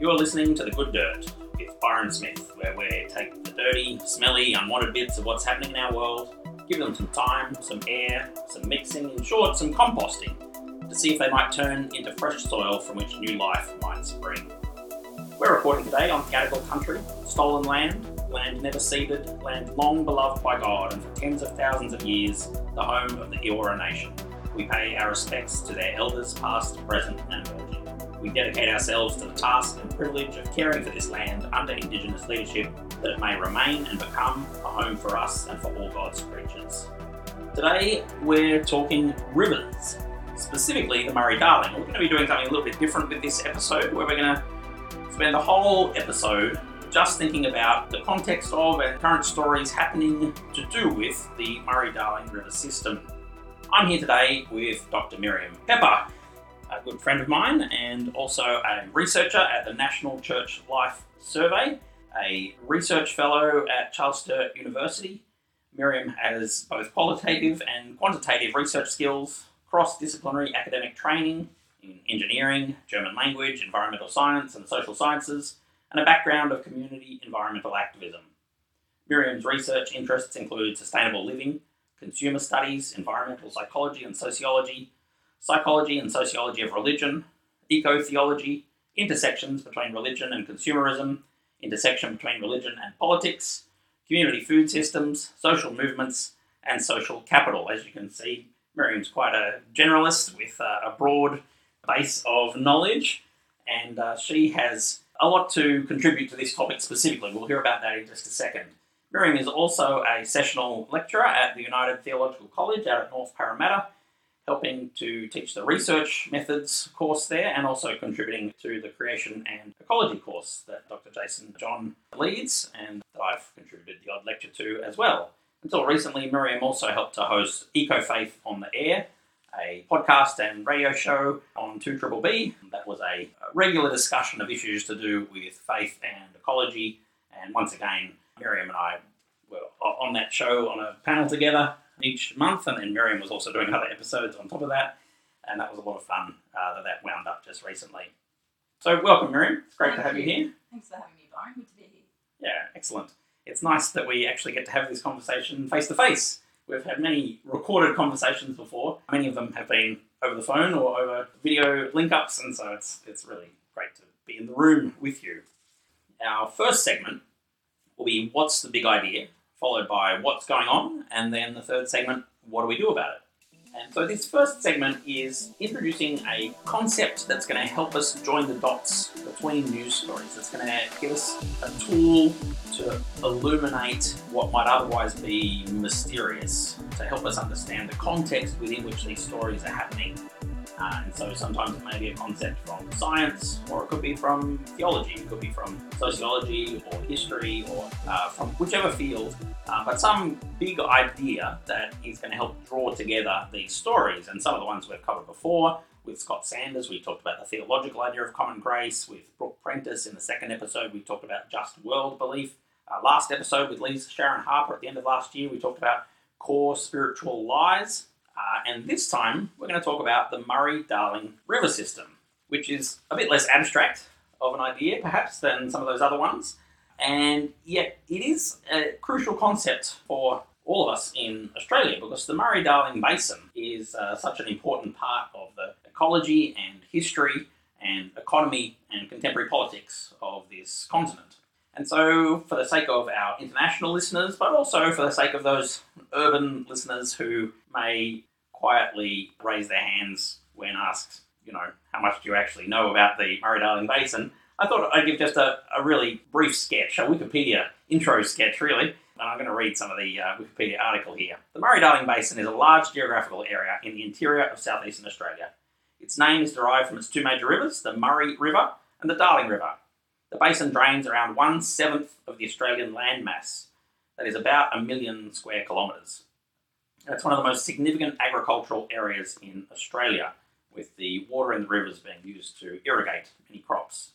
You're listening to The Good Dirt with Byron Smith, where we take the dirty, smelly, unwanted bits of what's happening in our world, give them some time, some air, some mixing, in short, some composting, to see if they might turn into fresh soil from which new life might spring. We're recording today on Gadigal country, stolen land, land never ceded, land long beloved by God, and for tens of thousands of years, the home of the Eora Nation. We pay our respects to their elders, past, present, and emerging. We dedicate ourselves to the task and privilege of caring for this land under Indigenous leadership that it may remain and become a home for us and for all God's creatures. Today, we're talking rivers, specifically the Murray Darling. We're going to be doing something a little bit different with this episode, where we're going to spend the whole episode just thinking about the context of and current stories happening to do with the Murray Darling River system. I'm here today with Dr. Miriam Pepper, a good friend of mine and also a researcher at the National Church Life Survey, a research fellow at Charles Sturt University. Miriam has both qualitative and quantitative research skills, cross disciplinary academic training in engineering, German language, environmental science, and social sciences, and a background of community environmental activism. Miriam's research interests include sustainable living, consumer studies, environmental psychology and sociology, psychology and sociology of religion, eco theology, intersections between religion and consumerism, intersection between religion and politics, community food systems, social movements, and social capital. As you can see, Miriam's quite a generalist with a broad base of knowledge, and uh, she has a lot to contribute to this topic specifically. We'll hear about that in just a second. Miriam is also a sessional lecturer at the United Theological College out at North Parramatta helping to teach the research methods course there and also contributing to the creation and ecology course that Dr. Jason John leads and that I've contributed the odd lecture to as well. Until recently, Miriam also helped to host Ecofaith on the Air, a podcast and radio show on 2 Triple B. That was a regular discussion of issues to do with faith and ecology. And once again, Miriam and I were on that show on a panel together each month, and then Miriam was also doing other episodes on top of that, and that was a lot of fun uh, that that wound up just recently. So, welcome, Miriam. It's great Thank to have you. you. here. Thanks for having me, Byron. Good to be here. Yeah, excellent. It's nice that we actually get to have this conversation face to face. We've had many recorded conversations before. Many of them have been over the phone or over video link ups, and so it's, it's really great to be in the room with you. Our first segment will be What's the Big Idea? Followed by what's going on, and then the third segment, what do we do about it? And so this first segment is introducing a concept that's going to help us join the dots between news stories. It's going to give us a tool to illuminate what might otherwise be mysterious, to help us understand the context within which these stories are happening. Uh, and so sometimes it may be a concept from science, or it could be from theology, it could be from sociology or history, or uh, from whichever field uh, but some big idea that is going to help draw together these stories. And some of the ones we've covered before with Scott Sanders, we talked about the theological idea of common grace. With Brooke Prentis in the second episode, we talked about just world belief. Uh, last episode with Lisa Sharon Harper at the end of last year, we talked about core spiritual lies. Uh, and this time, we're going to talk about the Murray Darling River System, which is a bit less abstract of an idea, perhaps, than some of those other ones. And yet, it is a crucial concept for all of us in Australia because the Murray Darling Basin is uh, such an important part of the ecology and history and economy and contemporary politics of this continent. And so, for the sake of our international listeners, but also for the sake of those urban listeners who may quietly raise their hands when asked, you know, how much do you actually know about the Murray Darling Basin, I thought I'd give just a, a really brief sketch, a Wikipedia intro sketch, really. And I'm going to read some of the uh, Wikipedia article here. The Murray Darling Basin is a large geographical area in the interior of southeastern Australia. Its name is derived from its two major rivers, the Murray River and the Darling River. The basin drains around one seventh of the Australian landmass, that is about a million square kilometres. It's one of the most significant agricultural areas in Australia, with the water in the rivers being used to irrigate many crops.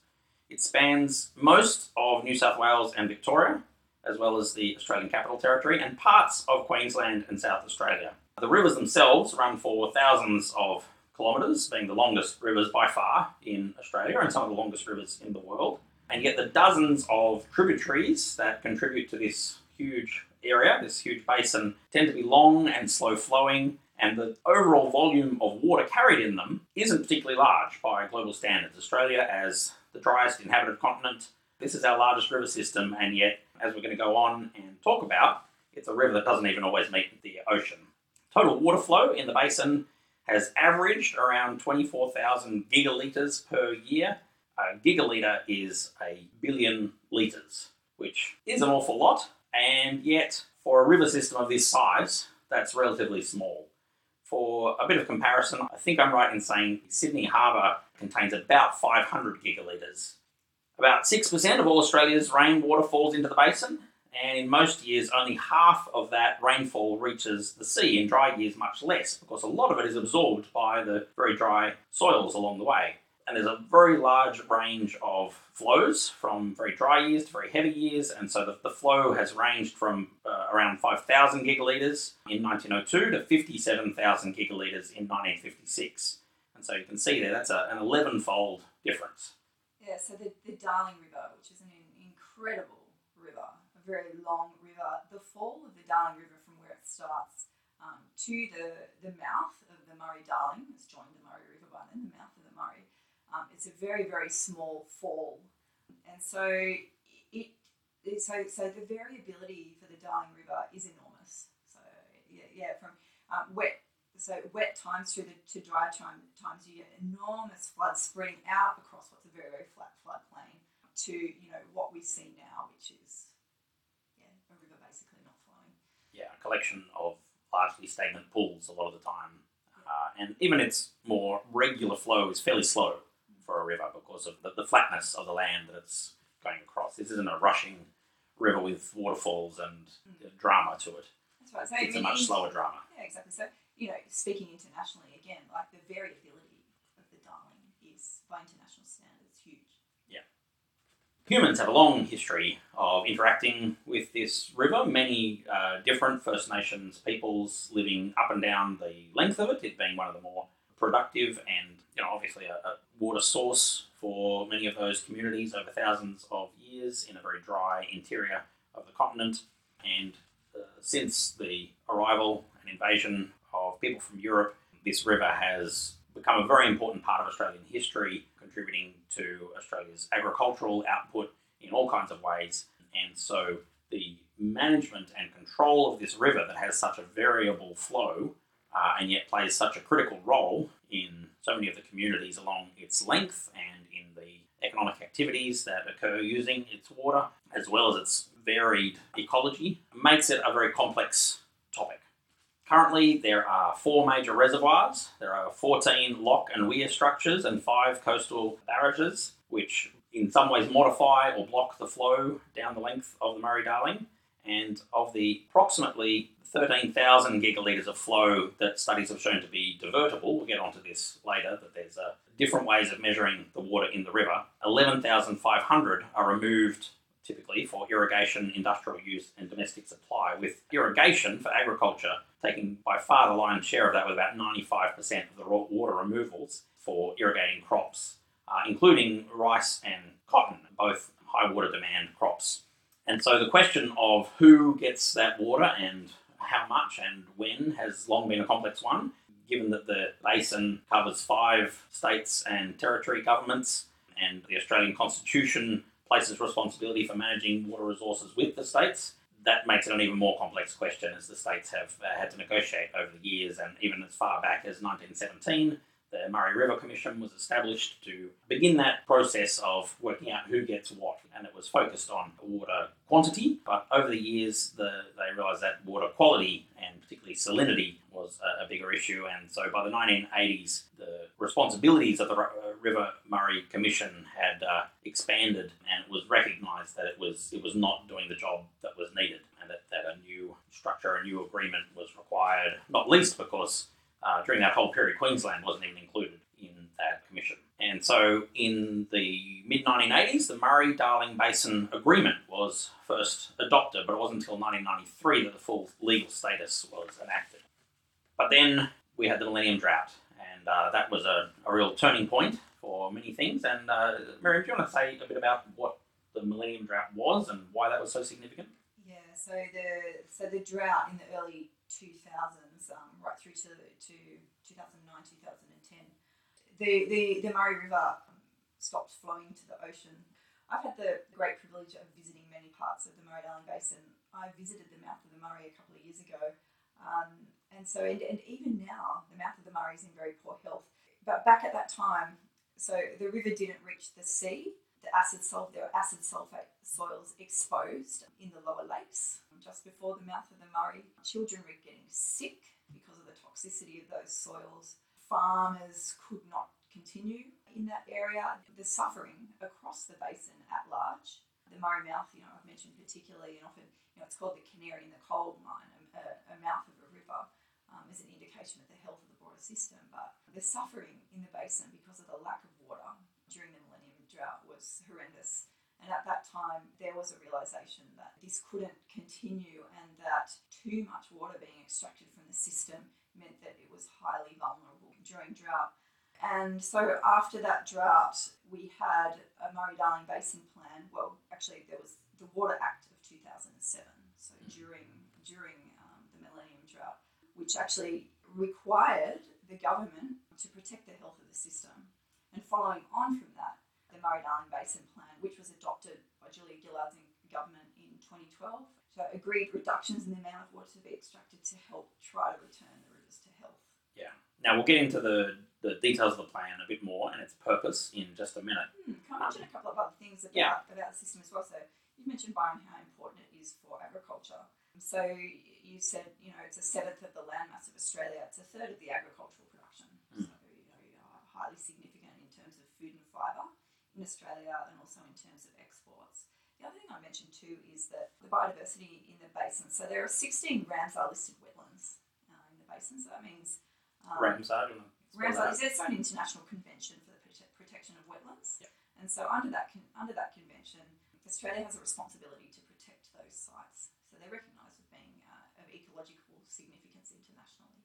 It spans most of New South Wales and Victoria, as well as the Australian Capital Territory and parts of Queensland and South Australia. The rivers themselves run for thousands of kilometres, being the longest rivers by far in Australia and some of the longest rivers in the world. And yet, the dozens of tributaries that contribute to this huge area, this huge basin, tend to be long and slow flowing, and the overall volume of water carried in them isn't particularly large by global standards. Australia, as the driest inhabited continent, this is our largest river system, and yet, as we're going to go on and talk about, it's a river that doesn't even always meet the ocean. Total water flow in the basin has averaged around 24,000 gigalitres per year. A gigalitre is a billion litres, which is an awful lot, and yet, for a river system of this size, that's relatively small. For a bit of comparison, I think I'm right in saying Sydney Harbour contains about 500 gigalitres. About 6% of all Australia's rainwater falls into the basin, and in most years, only half of that rainfall reaches the sea. In dry years, much less, because a lot of it is absorbed by the very dry soils along the way. And there's a very large range of flows from very dry years to very heavy years, and so the, the flow has ranged from uh, around 5,000 gigalitres in 1902 to 57,000 gigalitres in 1956. And so you can see there that's a, an 11 fold difference. Yeah, so the, the Darling River, which is an incredible river, a very long river, the fall of the Darling River from where it starts um, to the, the mouth of the Murray Darling, it's joined the Murray River by then, the mouth of the Murray, um, it's a very, very small fall. And so it, it so, so the variability for the Darling River is enormous. So yeah, yeah from um, wet so wet times through the to dry time, times you get enormous floods spreading out across what's a very very flat floodplain to you know what we see now, which is yeah a river basically not flowing. Yeah, a collection of largely stagnant pools a lot of the time, uh, and even its more regular flow is fairly slow for a river because of the, the flatness of the land that it's going across. This isn't a rushing river with waterfalls and Mm. drama to it. That's right. So I It's a much slower drama. Yeah, exactly. So you know, speaking internationally again, like the variability of the Darling is by international standards huge. Yeah. Humans have a long history of interacting with this river. Many uh, different First Nations peoples living up and down the length of it, it being one of the more productive and, you know, obviously a, a water source for many of those communities over thousands of years in a very dry interior of the continent. And uh, since the arrival and invasion of people from Europe, this river has become a very important part of Australian history, contributing to Australia's agricultural output in all kinds of ways. And so the management and control of this river that has such a variable flow uh, and yet plays such a critical role in so many of the communities along its length and in the economic activities that occur using its water, as well as its varied ecology, makes it a very complex topic. Currently, there are four major reservoirs. There are 14 lock and weir structures and five coastal barrages, which in some ways modify or block the flow down the length of the Murray Darling. And of the approximately 13,000 gigalitres of flow that studies have shown to be divertible, we'll get onto this later, that there's uh, different ways of measuring the water in the river. 11,500 are removed typically for irrigation, industrial use, and domestic supply, with irrigation for agriculture taking by far the lion's share of that, with about 95% of the raw water removals for irrigating crops, uh, including rice and cotton, both high water demand crops. And so the question of who gets that water and how much and when has long been a complex one, given that the basin covers five states and territory governments, and the Australian Constitution places responsibility for managing water resources with the states. That makes it an even more complex question as the states have uh, had to negotiate over the years, and even as far back as 1917, the Murray River Commission was established to begin that process of working out who gets what, and it was focused on water quantity. But over the years, the, they realised that water quality and particularly salinity was a, a bigger issue, and so by the 1980s, the responsibilities of the uh, River Murray Commission had uh, expanded, and it was recognised that it was it was not doing the job that was needed, and that, that a new structure, a new agreement was required. Not least because uh, during that whole period, Queensland wasn't even included in that commission. And so, in the mid 1980s, the Murray Darling Basin Agreement was first adopted, but it wasn't until 1993 that the full legal status was enacted. But then we had the Millennium Drought, and uh, that was a, a real turning point for many things. And uh, Miriam, do you want to say a bit about what the Millennium Drought was and why that was so significant? Yeah, so the so the drought in the early 2000s, um, right through to, to 2009, 2010, the, the, the Murray River stopped flowing to the ocean. I've had the great privilege of visiting many parts of the Murray-Darling Basin. I visited the mouth of the Murray a couple of years ago, um, and so and, and even now the mouth of the Murray is in very poor health. But back at that time, so the river didn't reach the sea. The acid sulfate, there were acid sulfate soils exposed in the lower lakes just before the mouth of the Murray. Children were getting sick because of the toxicity of those soils. Farmers could not continue in that area. The suffering across the basin at large. The Murray mouth, you know, I've mentioned particularly, and often, you know, it's called the canary in the coal mine, a, a mouth of a river, um, is an indication of the health of the broader system. But the suffering in the basin because of the lack of water during the millennium drought was horrendous. And at that time, there was a realization that this couldn't continue and that too much water being extracted from the system meant that it was highly vulnerable during drought. And so after that drought, we had a Murray Darling Basin Plan. Well, actually, there was the Water Act of 2007. So during during um, the Millennium Drought, which actually required the government to protect the health of the system. And following on from that, the Murray Darling Basin Plan, which was adopted by Julia Gillard's government in 2012, so agreed reductions in the amount of water to be extracted to help try to return the rivers to health. Yeah. Now we'll get into the, the details of the plan a bit more and its purpose in just a minute. Hmm, can I mention a couple of other things about, Yeah. about the system as well? So you mentioned Byron how important it is for agriculture. So you said you know it's a seventh of the landmass of Australia. It's a third of the agricultural production. Mm. So you know highly significant in terms of food and fibre in Australia and also in terms of exports. The other thing I mentioned too is that the biodiversity in the basin. So there are 16 Ramsar listed wetlands uh, in the basin. So that means um, Ramsar, do you want to spell Ramsar that is its own international convention for the prote- protection of wetlands. Yep. And so under that con- under that convention, Australia has a responsibility to protect those sites. So they're recognised as being uh, of ecological significance internationally.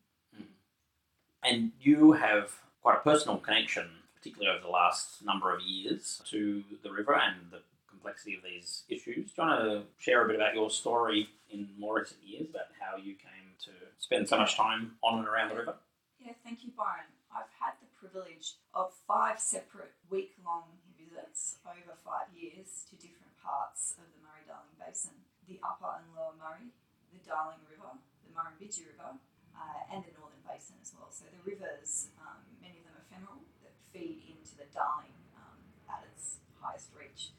And you have quite a personal connection, particularly over the last number of years, to the river and the complexity of these issues. Do you want to share a bit about your story in more recent years about how you came to spend so much time on and around the river? Yeah, thank you, Byron. I've had the privilege of five separate week long visits over five years to different parts of the Murray Darling Basin the Upper and Lower Murray, the Darling River, the Murrumbidgee River, uh, and the Northern Basin as well. So the rivers, um, many of them are ephemeral, feed into the Darling um, at its highest reach.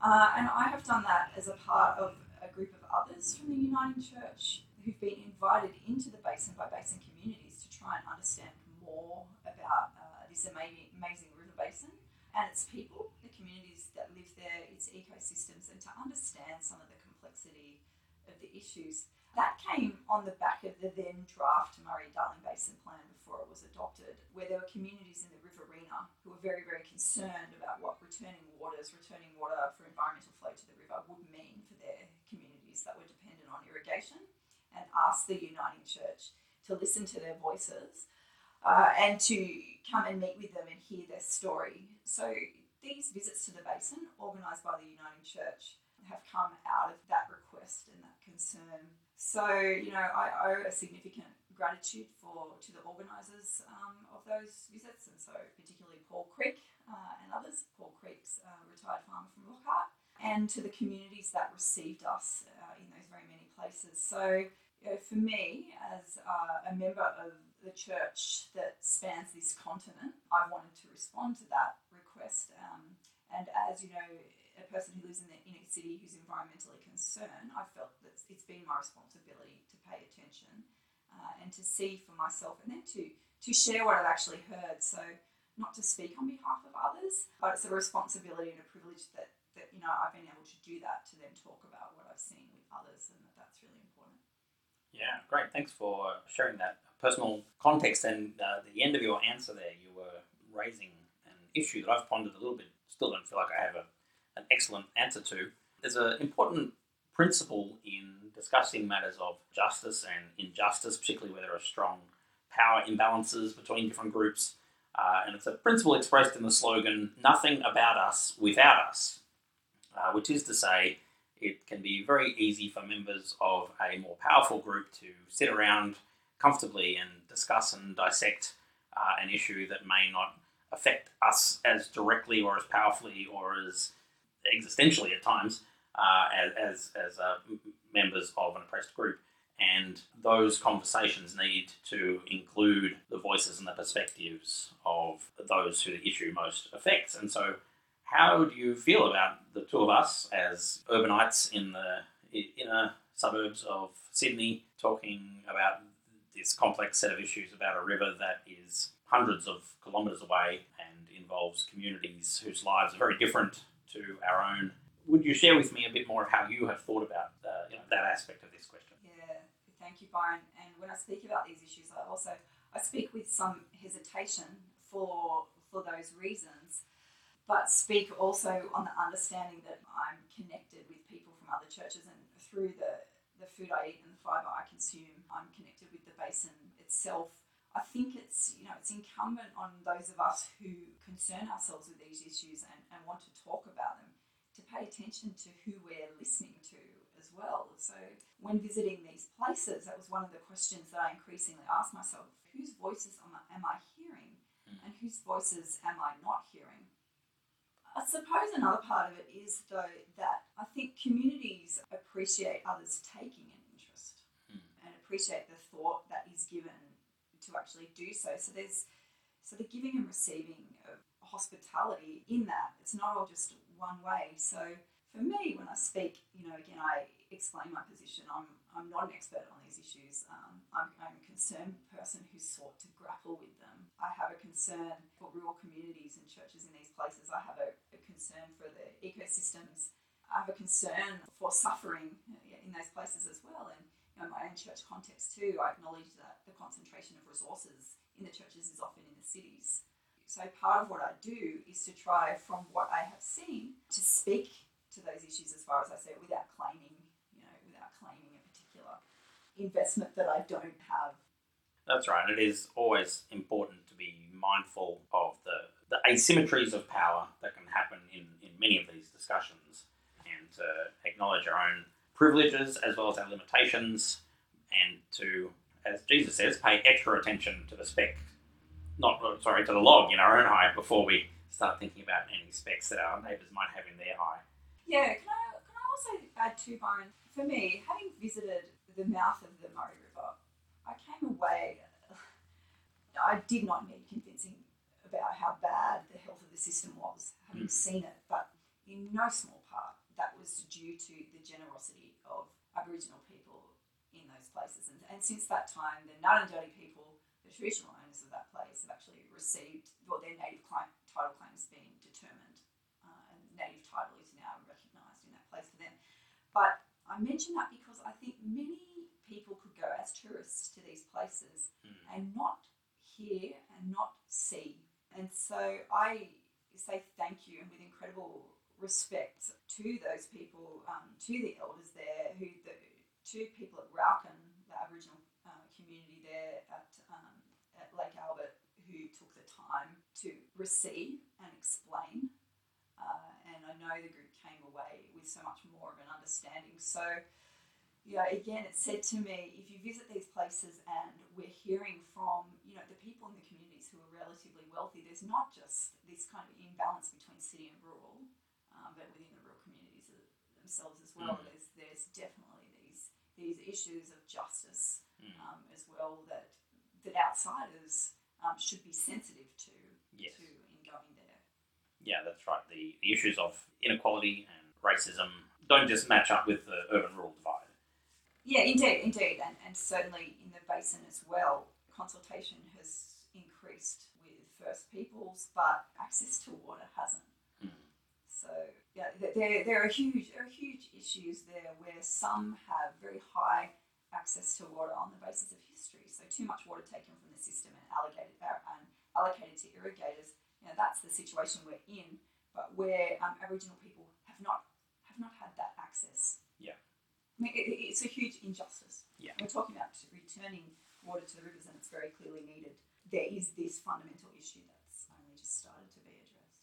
Uh, and I have done that as a part of a group of others from the Uniting Church who've been invited into the basin by basin communities to try and understand more about uh, this amazing, amazing river basin and its people, the communities that live there, its ecosystems, and to understand some of the complexity of the issues. That came on the back of the then draft Murray Darling Basin Plan before it was adopted, where there were communities in the riverina who were very, very concerned about what returning waters, returning water for environmental flow to the river would mean for their communities that were dependent on irrigation, and asked the Uniting Church to listen to their voices uh, and to come and meet with them and hear their story. So these visits to the basin, organised by the Uniting Church, have come out of that request and that concern. So you know, I owe a significant gratitude for to the organisers um, of those visits, and so particularly Paul Creek uh, and others. Paul Creek's uh, retired farmer from Lockhart, and to the communities that received us uh, in those very many places. So you know, for me, as uh, a member of the church that spans this continent, I wanted to respond to that request. Um, and as you know, a person who lives in the inner city who's environmentally concerned, I felt that it's been my responsibility to pay attention uh, and to see for myself, and then to to share what I've actually heard. So not to speak on behalf of others, but it's a responsibility and a privilege that that you know I've been able to do that to then talk about what I've seen with others, and that that's really important. Yeah, great. Thanks for sharing that personal context. And uh, the end of your answer there, you were raising an issue that I've pondered a little bit. Still don't feel like I have a, an excellent answer to. There's an important principle in discussing matters of justice and injustice, particularly where there are strong power imbalances between different groups. Uh, and it's a principle expressed in the slogan, Nothing about us without us, uh, which is to say, it can be very easy for members of a more powerful group to sit around comfortably and discuss and dissect uh, an issue that may not affect us as directly or as powerfully or as existentially at times uh, as, as, as uh, members of an oppressed group. And those conversations need to include the voices and the perspectives of those who the issue most affects. And so, how do you feel about the two of us as urbanites in the inner suburbs of Sydney talking about this complex set of issues about a river that is hundreds of kilometres away and involves communities whose lives are very different to our own? Would you share with me a bit more of how you have thought about uh, you know, that aspect of this question? Yeah, thank you, Byron. And when I speak about these issues, I also I speak with some hesitation for for those reasons, but speak also on the understanding that I'm connected with people from other churches, and through the the food I eat and the fibre I consume, I'm connected with the basin itself. I think it's you know it's incumbent on those of us who concern ourselves with these issues and, and want to talk about them pay attention to who we're listening to as well. So when visiting these places, that was one of the questions that I increasingly asked myself: whose voices am I, am I hearing, mm. and whose voices am I not hearing? I suppose another part of it is though that I think communities appreciate others taking an interest mm. and appreciate the thought that is given to actually do so. So there's so the giving and receiving of hospitality in that it's not all just one way. So for me, when I speak, you know, again, I explain my position. I'm, I'm not an expert on these issues. Um, I'm, I'm, a concerned person who's sought to grapple with them. I have a concern for rural communities and churches in these places. I have a, a concern for the ecosystems. I have a concern for suffering in those places as well. And know, my own church context too, I acknowledge that the concentration of resources in the churches is often in the cities. So part of what I do is to try, from what I have seen, to speak to those issues as far as I say it, without claiming, you know, without claiming a particular investment that I don't have. That's right. It is always important to be mindful of the, the asymmetries of power that can happen in, in many of these discussions and to acknowledge our own privileges as well as our limitations, and to, as Jesus says, pay extra attention to the speck, not sorry, to the log in our own eye before we start thinking about any specs that our neighbours might have in their eye. Yeah, can I, can I also add to Byron? For me, having visited the mouth of the Murray River, I came away. I did not need convincing about how bad the health of the system was, having mm. seen it, but in no small part that was due to the generosity of Aboriginal people in those places. And, and since that time, the Ngarrindjeri people, the traditional owners of that place, have actually received well, their native client, title claims being determined, uh, and native title is now recognised in that place for them. But I mention that because I think many people could go as tourists to these places mm. and not hear and not see. And so I say thank you and with incredible respect to those people, um, to the elders there, who the two people at Raukkan, the Aboriginal uh, community there at Lake Albert, who took the time to receive and explain. Uh, and I know the group came away with so much more of an understanding. So, you know, again, it said to me, if you visit these places and we're hearing from, you know, the people in the communities who are relatively wealthy, there's not just this kind of imbalance between city and rural um, but within the rural communities themselves as well, mm. there's there's definitely these these issues of justice mm. um, as well that that outsiders um, should be sensitive to yes. to in going there. Yeah, that's right. The, the issues of inequality and racism don't just match up with the urban rural divide. Yeah, indeed, indeed, and, and certainly in the basin as well, consultation has increased with First Peoples, but access to water hasn't. So yeah, there, there are huge there are huge issues there where some have very high access to water on the basis of history. So too much water taken from the system and allocated and allocated to irrigators. You know that's the situation we're in. But where um, Aboriginal people have not have not had that access. Yeah. I mean, it, it's a huge injustice. Yeah. We're talking about returning water to the rivers and it's very clearly needed, there is this fundamental issue that's only just started to be addressed.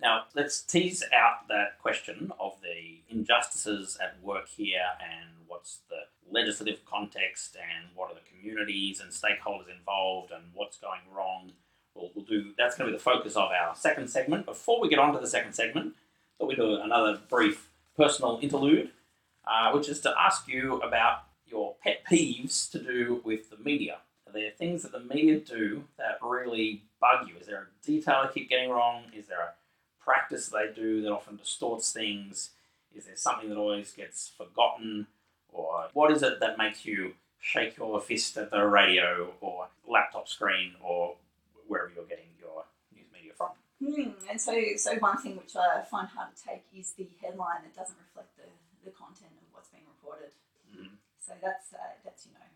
Now, let's tease out that question of the injustices at work here and what's the legislative context and what are the communities and stakeholders involved and what's going wrong. We'll, we'll do that's going to be the focus of our second segment. Before we get on to the second segment, thought we'd do another brief personal interlude, uh, which is to ask you about your pet peeves to do with the media. Are there things that the media do that really bug you? Is there a detail they keep getting wrong? Is there a practice they do that often distorts things? Is there something that always gets forgotten? Or what is it that makes you shake your fist at the radio or laptop screen or wherever you're getting your news media from? Hmm. And so, so one thing which I find hard to take is the headline that doesn't reflect the, the content of what's being reported. Mhm. So that's uh, that's you know,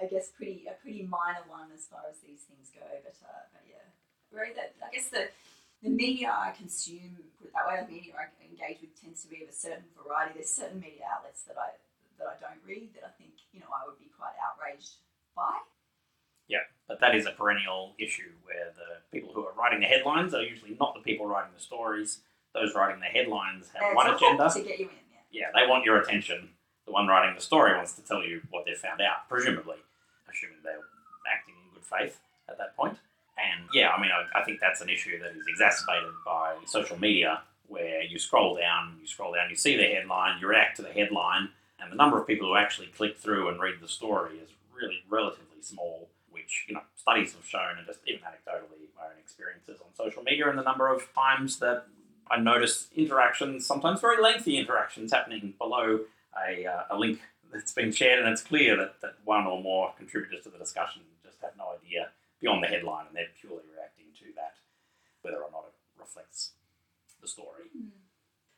I guess pretty a pretty minor one as far as these things go. But uh, but yeah, right. That I guess the the media I consume, put it that way, the media I engage with tends to be of a certain variety. There's certain media outlets that I that I don't read that I think you know I would be quite outraged by. Yeah, but that is a perennial issue where the people who are writing the headlines are usually not the people writing the stories. Those writing the headlines have one agenda. to get you in. Yeah. Yeah, they want your attention. The one writing the story wants to tell you what they've found out, presumably, assuming they're acting in good faith at that point. And yeah, I mean, I, I think that's an issue that is exacerbated by social media, where you scroll down, you scroll down, you see the headline, you react to the headline, and the number of people who actually click through and read the story is really relatively small. Which you know, studies have shown, and just even anecdotally, my own experiences on social media, and the number of times that I notice interactions, sometimes very lengthy interactions, happening below a, uh, a link that's been shared, and it's clear that, that one or more contributors to the discussion just have no idea beyond the headline, and they're purely reacting to that, whether or not it reflects the story. Hmm.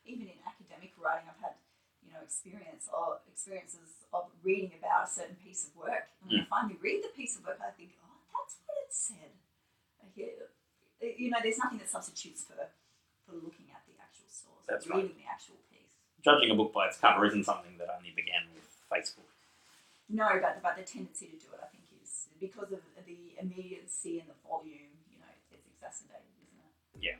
Even in academic writing, I've had you know experience or experiences of reading about a certain piece of work, and when I finally read the piece of work, I think, oh, that's what it said. I you know, there's nothing that substitutes for for looking at the actual source, That's right. reading the actual piece. Judging a book by its cover isn't something that only began with Facebook. No, but but the tendency to do it, I think, because of the immediacy and the volume. You know, it's exacerbated, isn't it? Yeah.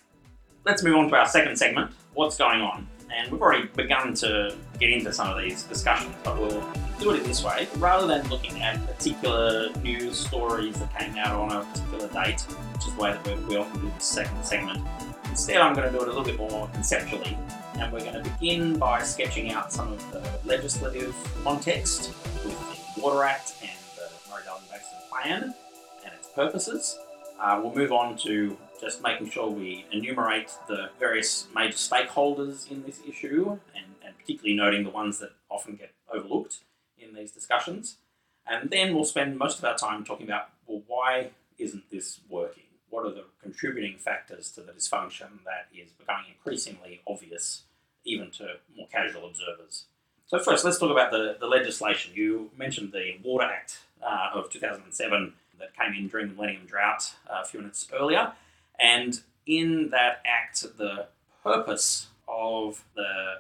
Let's move on to our second segment what's going on and we've already begun to get into some of these discussions but we'll do it in this way rather than looking at particular news stories that came out on a particular date which is the way that we, we often do this second segment instead i'm going to do it a little bit more conceptually and we're going to begin by sketching out some of the legislative context with the water act and the plan and its purposes uh, we'll move on to just making sure we enumerate the various major stakeholders in this issue, and, and particularly noting the ones that often get overlooked in these discussions. And then we'll spend most of our time talking about well, why isn't this working? What are the contributing factors to the dysfunction that is becoming increasingly obvious, even to more casual observers? So, first, let's talk about the, the legislation. You mentioned the Water Act uh, of 2007 that came in during the Millennium Drought uh, a few minutes earlier. And in that act, the purpose of the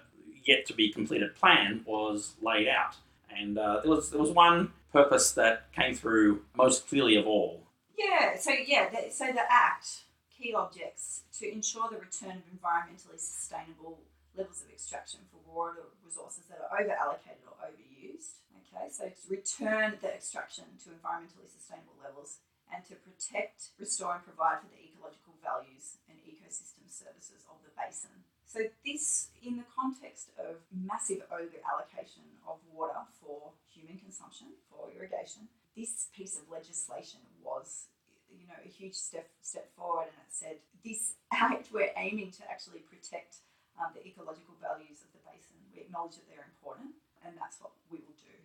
yet to be completed plan was laid out. And uh, there, was, there was one purpose that came through most clearly of all. Yeah, so yeah, so the Act, key objects to ensure the return of environmentally sustainable levels of extraction for water resources that are over allocated or overused. Okay, so to return the extraction to environmentally sustainable levels and to protect, restore, and provide for the ecological values and ecosystem services of the basin. So, this, in the context of massive over allocation of water for human consumption, for irrigation, this piece of legislation was you know a huge step step forward and it said this act we're aiming to actually protect um, the ecological values of the basin. We acknowledge that they're important and that's what we will do.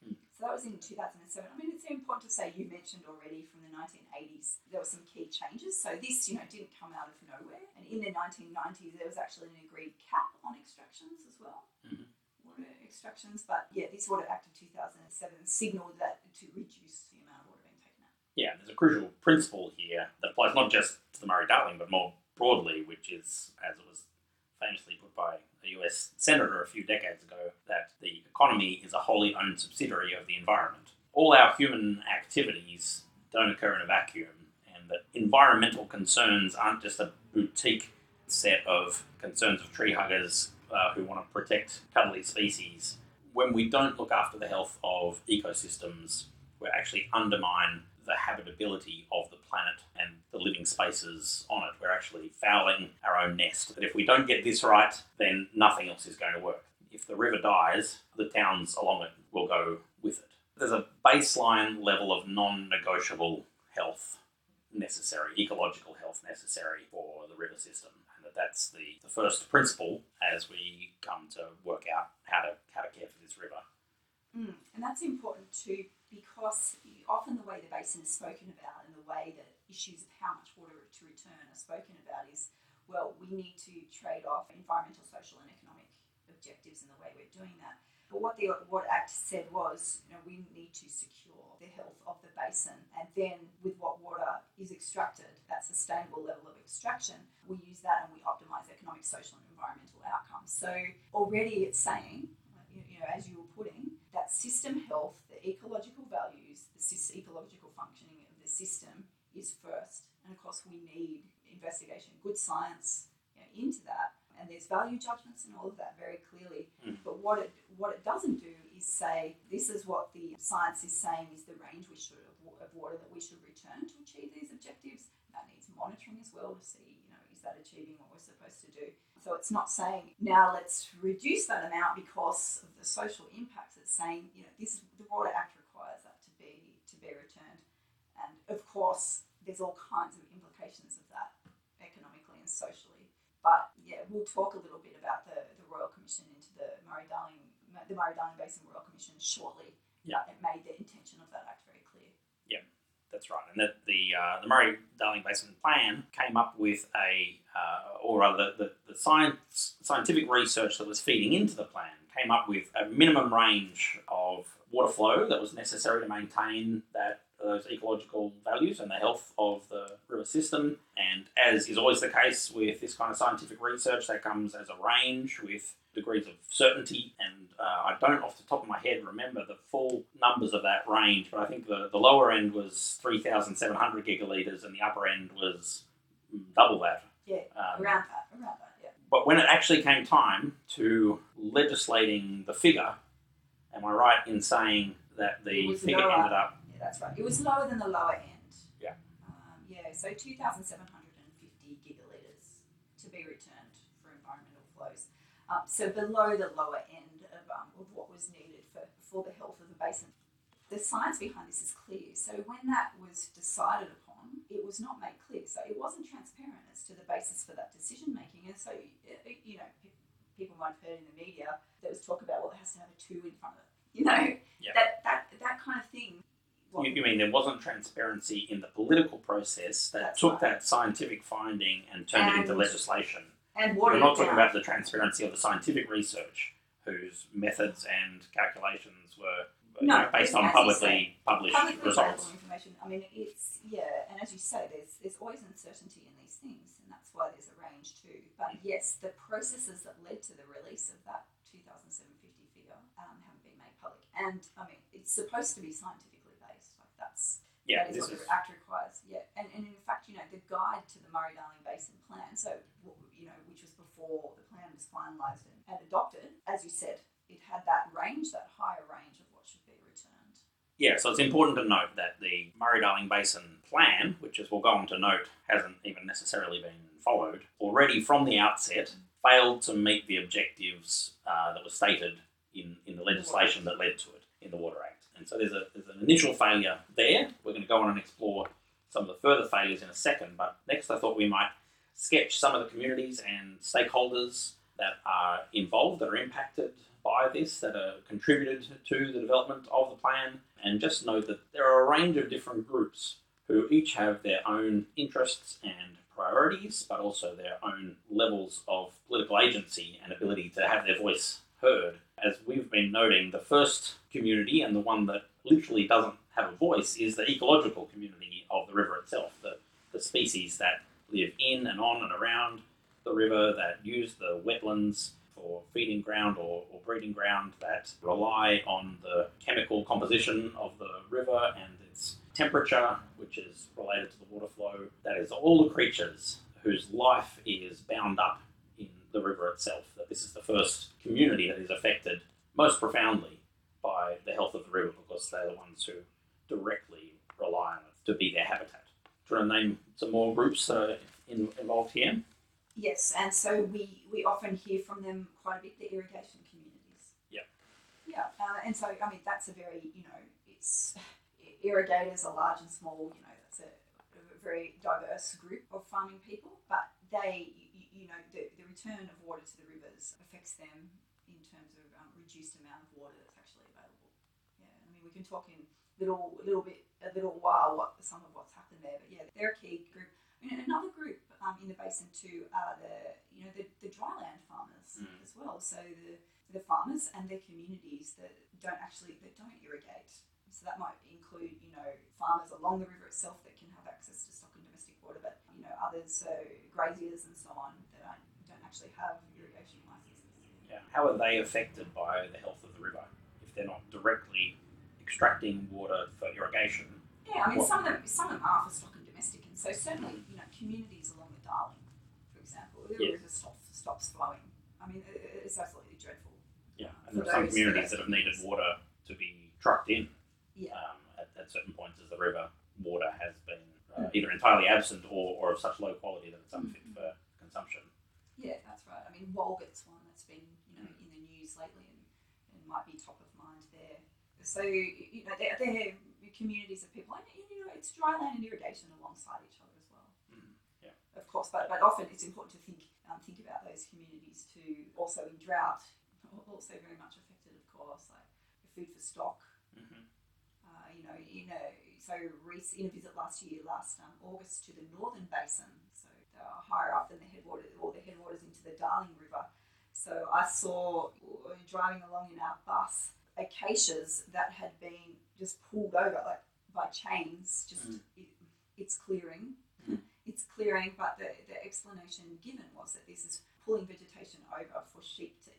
Hmm. so that was in 2007 i mean it's important to say you mentioned already from the 1980s there were some key changes. So this you know didn't come out of nowhere. And in the 1990s there was actually an agreed cap on extractions as well. Mhm. water extractions. But yeah this water act of 2007 signaled that to reduce the amount of water being taken out. Yeah, there's a crucial principle here that applies not just to the Murray Darling, but more broadly, which is, as it was famously put by a US senator a few decades ago, that the economy is a wholly owned subsidiary of the environment. all our human activities don't occur in a vacuum, and that environmental concerns aren't just a boutique set of concerns of tree huggers uh, who want to protect cuddly species. When we don't look after the health of ecosystems, we actually undermine the habitability of the planet and the living spaces on it. We're actually fouling our own nest. But if we don't get this right, then nothing else is going to work. If the river dies, the towns along it will go with it. There's a baseline level of non negotiable health necessary, ecological health necessary for the river system. And that that's the, the first principle as we come to work out how to, how to care for this river. Mm, and that's important too because often the way the basin is spoken about and the way that issues of how much water to return are spoken about is well, we need to trade off environmental, social, and economic objectives in the way we're doing that. But what the what Act said was, you know, we need to secure the health of the basin, and then with what water is extracted, that sustainable level of extraction, we use that and we optimize economic, social, and environmental outcomes. So already it's saying, you know, as you were putting, that system health, the ecological values, the ecological functioning of the system is first, and of course we need investigation, good science you know, into that. And there's value judgments and all of that very clearly. Mm. But what it what it doesn't do is say this is what the science is saying is the range we should of water that we should return to achieve these objectives. That needs monitoring as well to see you know is that achieving what we're supposed to do. So it's not saying now let's reduce that amount because of the social impacts. It's saying you know this the Water Act requires that to be to be returned, and of course there's all kinds of implications of that economically and socially. But yeah, we'll talk a little bit about the, the Royal Commission into the Murray Darling the Murray Darling Basin Royal Commission shortly. Yeah. It made the intention of that act very clear. That's right, and that the uh, the Murray Darling Basin Plan came up with a, uh, or rather, the, the science scientific research that was feeding into the plan came up with a minimum range of water flow that was necessary to maintain that those ecological values and the health of the river system. And as is always the case with this kind of scientific research, that comes as a range with degrees of certainty. And uh, I don't, off the top of my head, remember the full numbers of that range, but I think the, the lower end was 3,700 gigalitres and the upper end was double that. Yeah, Um, around that, around that, yeah. but when it actually came time to legislating the figure, am I right in saying that the figure ended up? That's right. It was lower than the lower end. Yeah. Um, yeah, so 2,750 gigalitres to be returned for environmental flows. Um, so below the lower end of, um, of what was needed for, for the health of the basin. The science behind this is clear. So when that was decided upon, it was not made clear. So it wasn't transparent as to the basis for that decision making. And so, uh, you know, people might have heard in the media there was talk about, well, it has to have a two in front of it. You know, Yeah. that, that, that kind of thing. You, you mean there wasn't transparency in the political process that That's took right. that scientific finding and turned it into legislation? and We're water not talking down. about the transparency of the scientific research, whose methods and calculations were you No, know, based as on you publicly published publicly results. available information. I mean, it's yeah, and as you say, there's there's always uncertainty in these things, and that's why there's a range too. But yes, the processes that led to the release of that 2,750 figure um, haven't been made public, and I mean, it's supposed to be. Like that's Yeah, that is what the Act requires. Yeah, and, and in fact, you know, the guide to the Murray Darling Basin Plan, so you know, which was before the plan was finalised and, and adopted, as you said, it had that range, that higher range of what should be returned. Yeah, so it's important to note that the Murray Darling Basin plan, which as we'll go on to note hasn't even necessarily been followed, already from the outset failed to meet the objectives uh, that were stated in, in the legislation that led to it in the Water Act. And so there's, a, there's an initial failure there. We're going to go on and explore some of the further failures in a second, but next I thought we might sketch some of the communities and stakeholders that are involved, that are impacted by this, that are contributed to the development of the plan, and just note that there are a range of different groups who each have their own interests and priorities, but also their own levels of political agency and ability to have their voice heard. As we've been noting, the first community and the one that literally doesn't have a voice is the ecological community of the river itself, the, the species that live in and on and around the river, that use the wetlands for feeding ground or, or breeding ground that rely on the chemical composition of the river and its temperature, which is related to the water flow. That is all the creatures whose life is bound up the river itself. That this is the first community that is affected most profoundly by the health of the river because they're the ones who directly rely on it to be their habitat. Do you want to name some more groups uh, in, involved here? Yes, and so we, we often hear from them quite a bit, the irrigation communities. Yeah. Yeah, uh, and so, I mean, that's a very, you know, it's irrigators are large and small, you know, that's a, a very diverse group of farming people, but they, you, know, the, the return of water to the rivers affects them in terms of um, reduced amount of water that's actually available. Yeah, I mean, we can talk in little, a little bit, a little while what some of what's happened there, but yeah, they're a key group. I mean, another group um, in the basin too are the, you know, the, the dryland farmers Mm. as well. So the, the farmers and their communities that don't actually, that don't irrigate. So that might include, you know, farmers along the river itself that can have access to stock and domestic water, you know, others, so graziers and so on, that don't, don't actually have irrigation licenses. Yeah. How are they affected by the health of the river if they're not directly extracting water for irrigation? Yeah, I mean, What- some of them, some of them are for stock and domestic, and so certainly, you know, communities along the Darling, for example, the Yes. river stops stops flowing. I mean, it's absolutely dreadful. Yeah, and there are some communities that have needed water to be trucked in Yeah. um, at, at certain points as the river water has been uh. Either entirely absent or, or of such low quality that it's unfit Mm. for consumption. Yeah, that's right. I mean, Walgett's one that's been, you know, in the news lately and, and might be top of mind there. So, you know, they're, they're communities of people, and, you know, it's dry land and irrigation alongside each other as well. Mm, yeah. Of course, but, but often it's important to think um, think about those communities too, also in drought, also very much affected, of course, like food for stock, hmm uh, you know, in a so Reese in a visit last year, last um, August to the northern basin, so higher up than the headwater or the headwaters into the Darling River. So I saw uh, driving along in our bus acacias that had been just pulled over like by chains. Just Mm. it, it's clearing, Mm. it's clearing. But the, the explanation given was that this is pulling vegetation over for sheep to.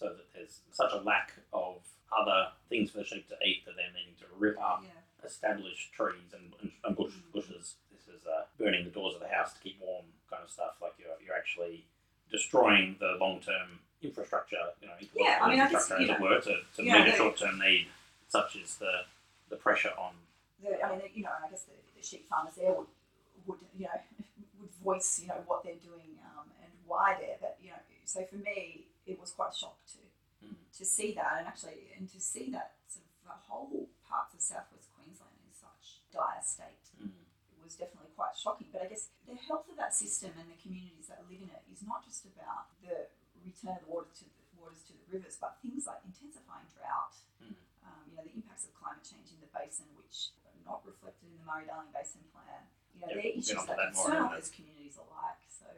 So that there's such a lack of other things for the sheep to eat that they're needing to rip up Yeah. established trees and, and, and bush, Mm. bushes. This is uh, burning the doors of the house to keep warm kind of stuff. Like you're, you're actually destroying the long term infrastructure, you know, Yeah, I mean, I guess, infrastructure, you as it know, were, to, to yeah, meet a short term need, such as the, the pressure on. the, I mean, you know, I guess the, the sheep farmers there would, would, you know, would voice, you know, what they're doing um, and why they're. But you know, so for me, it was quite a shock to Mm. to see that, and actually, and to see that sort of the whole parts of southwest Queensland in such dire state. Mm. It was definitely quite shocking. But I guess the health of that system and the communities that live in it is not just about the return of the water to the waters to the rivers, but things like intensifying drought, Mm. um, you know, the impacts of climate change in the basin, which are not reflected in the Murray-Darling Basin Plan. You know, Yep, they're issues that concern all those communities alike. So,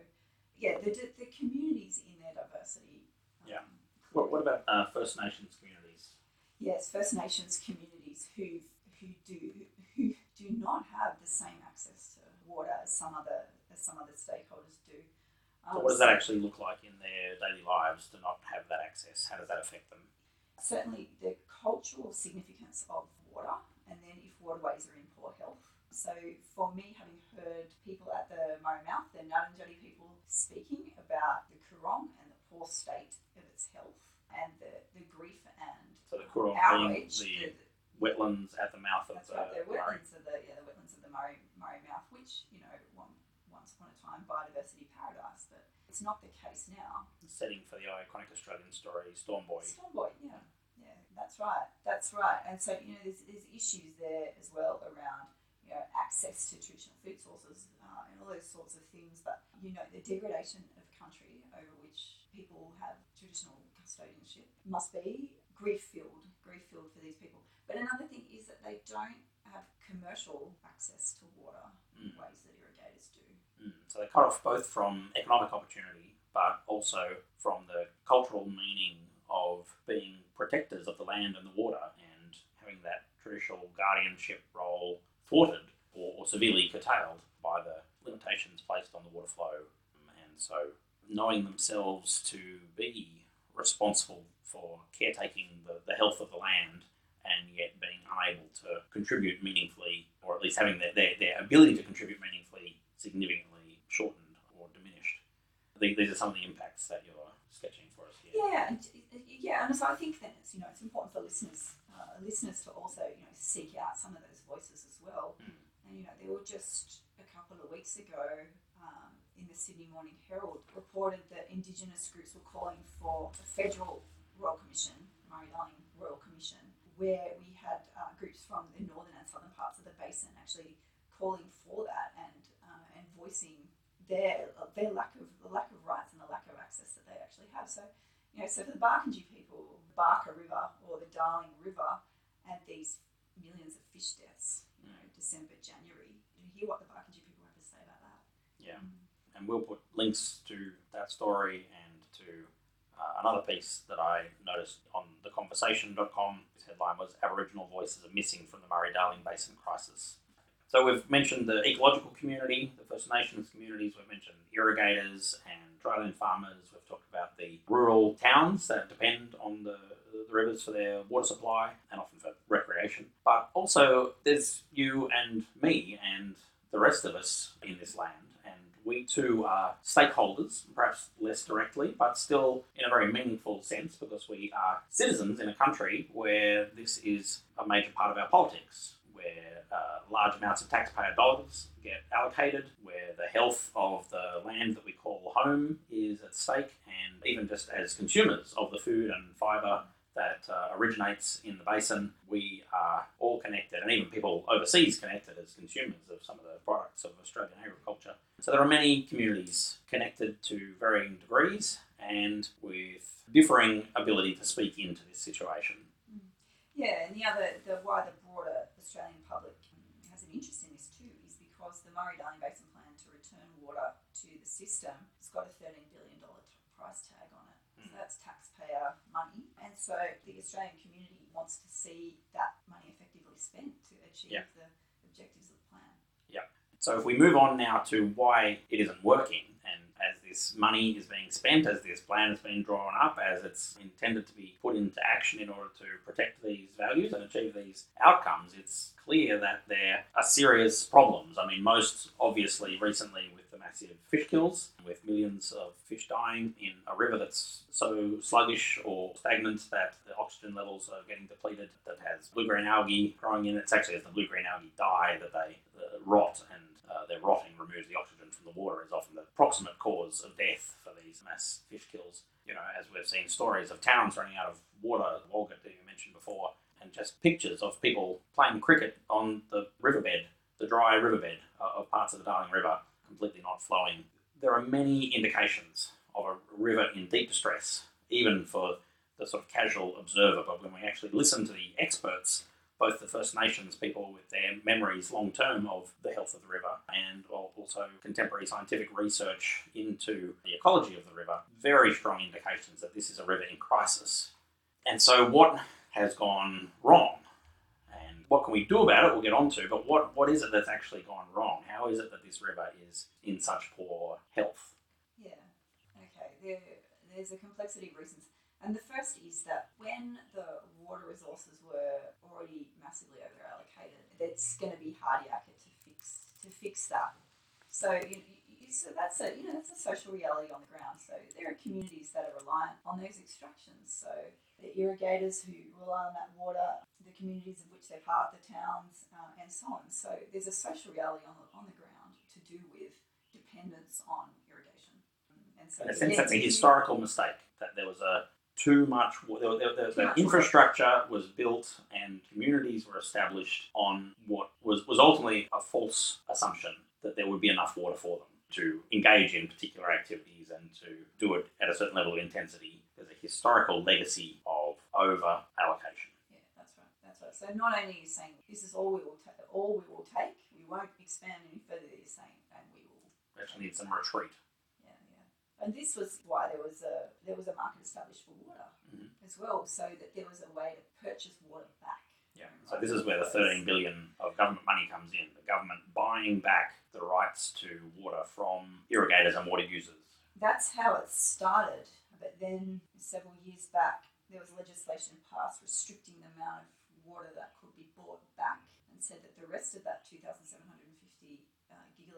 yeah, the, the, the communities in their diversity. Yeah. What, what about uh, First Nations communities? yes, First Nations communities who who do who do not have the same access to water as some other as some other stakeholders do. So Um, what does that actually look like in their daily lives to not have that access? How does that affect them? certainly the cultural significance of water, and then if waterways are in poor health. So for me, having heard people at the Murray Mouth, the Ngarrindjeri people speaking about the Coorong and the poor state of its health, and the, the grief and So the Coorong being outrage. the the- wetlands at the mouth of the right, the Murray. wetlands of the yeah, the wetlands of the Murray Murray Mouth, which you know one, once upon a time biodiversity paradise, but it's not the case now. setting for the iconic Australian story Storm Boy. Stormboy, yeah, yeah, that's right, that's right. And so you know, there's, there's issues there as well around you know access to traditional food sources uh, and all those sorts of things. But you know, the degradation of country over which people have traditional custodianship must be grief filled, grief filled for these people. But another thing is that they don't have commercial access to water in Mm. ways that irrigators do. Mm. So they're cut off both from economic opportunity, but also from the cultural meaning of being protectors of the land and the water and having that traditional guardianship role thwarted or, or severely curtailed by the limitations placed on the water flow. And so knowing themselves to be responsible for caretaking the, the health of the land and yet being unable to contribute meaningfully, or at least having their, their, their ability to contribute meaningfully significantly shortened or diminished. These, these are some of the impacts that you're sketching for us here. Yeah, and, yeah, and so I think that it's you know it's important for listeners uh, listeners to also you know seek out some of those voices as well. Mm. And you know there were just a couple of weeks ago in the Sydney Morning Herald reported that Indigenous groups were calling for a federal royal commission, Murray Darling Royal Commission, where we had uh, groups from the northern and southern parts of the basin actually calling for that and uh, and voicing their their lack of the lack of rights and the lack of access that they actually have. So you know, so for the Barkindji people, the Barka River or the Darling River, and these millions of fish deaths, you know, December, January. You hear what the Barkindji people have to say about that. Yeah, and we'll put links to that story and to uh, another piece that I noticed on theconversation.com. His headline was Aboriginal Voices are Missing from the Murray Darling Basin Crisis. So we've mentioned the ecological community, the First Nations communities, we've mentioned irrigators and dryland farmers, we've talked about the rural towns that depend on the, the rivers for their water supply and often for recreation. But also there's you and me and the rest of us in this land and we too are stakeholders, perhaps less directly, but still in a very meaningful sense because we are citizens in a country where this is a major part of our politics, where uh, large amounts of taxpayer dollars get allocated, where the health of the land that we call home is at stake, and even just as consumers of the food and fibre that uh, originates in the basin, we are all connected, and even people overseas connected as consumers of some of the products of Australian agriculture. So there are many communities connected to varying degrees and with differing ability to speak into this situation. Yeah, and the other, the why the broader Australian public has an interest in this too is because the Murray Darling Basin Plan to return water to the system has got a $13 billion price tag on it. So Mm. that's taxpayer money. And so the Australian community wants to see that money effectively spent to achieve Yeah. the objectives of the plan. Yeah. So if we move on now to why it isn't working, and as this money is being spent, as this plan has been drawn up, as it's intended to be put into action in order to protect these values and achieve these outcomes, it's clear that there are serious problems. I mean, most obviously recently with the massive fish kills, with millions of fish dying in a river that's so sluggish or stagnant that the oxygen levels are getting depleted, that has blue green algae growing in it. It's actually as the blue green algae die that they uh, rot and uh, their rotting removes the oxygen from the water is often the proximate cause of death for these mass fish kills. You know, as we've seen stories of towns running out of water, Walgett that you mentioned before, and just pictures of people playing cricket on the riverbed, the dry riverbed uh, of parts of the Darling River, completely not flowing. There are many indications of a river in deep distress, even for the sort of casual observer. But when we actually listen to the experts both the First Nations people with their memories long term of the health of the river and also contemporary scientific research into the ecology of the river, very strong indications that this is a river in crisis. And so, what has gone wrong? And what can we do about it? We'll get on to, but what, what is it that's actually gone wrong? How is it that this river is in such poor health? Yeah. Okay. There, there's a complexity of reasons. And the first is that when the water resources were already massively over allocated, it's going to be hard yakka to fix to fix that. So you, you, so that's a you know that's a social reality on the ground. So there are communities that are reliant on those extractions. So the irrigators who rely on that water, the communities of which they're part, the towns, uh, and so on. So there's a social reality on the, on the ground to do with dependence on irrigation. And so the sense, that's a historical mistake that there was a too much. The, the, the, Too the much infrastructure was built and communities were established on what was was ultimately a false assumption that there would be enough water for them to engage in particular activities and to do it at a certain level of intensity. There's a historical legacy of over allocation. Yeah, that's right. That's right. So not only are you saying this is all we will ta- all we will take, we won't expand any further. You're saying, and we will. We actually need some retreat. Yeah, yeah. And this was why there was a there was a market established for water Mhm. as well, so that there was a way to purchase water back. Yeah. So this is where the 13 billion of government money comes in. The government buying back the rights to water from irrigators and water users. that's how it started. But then several years back, there was legislation passed restricting the amount of water that could be bought back and said that the rest of that 2,750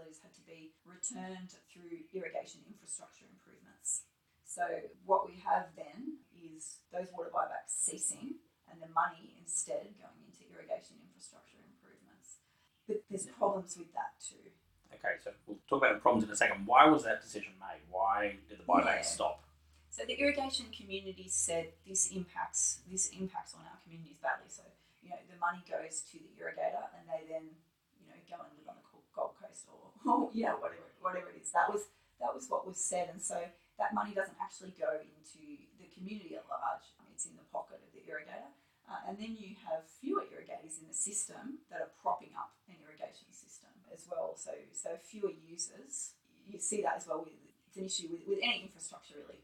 had to be returned through irrigation infrastructure improvements. So what we have then is those water buybacks ceasing and the money instead going into irrigation infrastructure improvements. But there's problems with that too. Okay, so we'll talk about the problems in a second. Why was that decision made? Why did the buyback Yeah. stop? So the irrigation community said this impacts this impacts on our communities badly. So you know the money goes to the irrigator, and they then you know go and live on the Gold- Coast or, or you know whatever whatever it is. That was that was what was said, and so that money doesn't actually go into the community at large. It's in the pocket of the irrigator, uh, and then you have fewer irrigators in the system that are propping up an irrigation system as well. So so fewer users. You see that as well with it's an issue with, with any infrastructure really.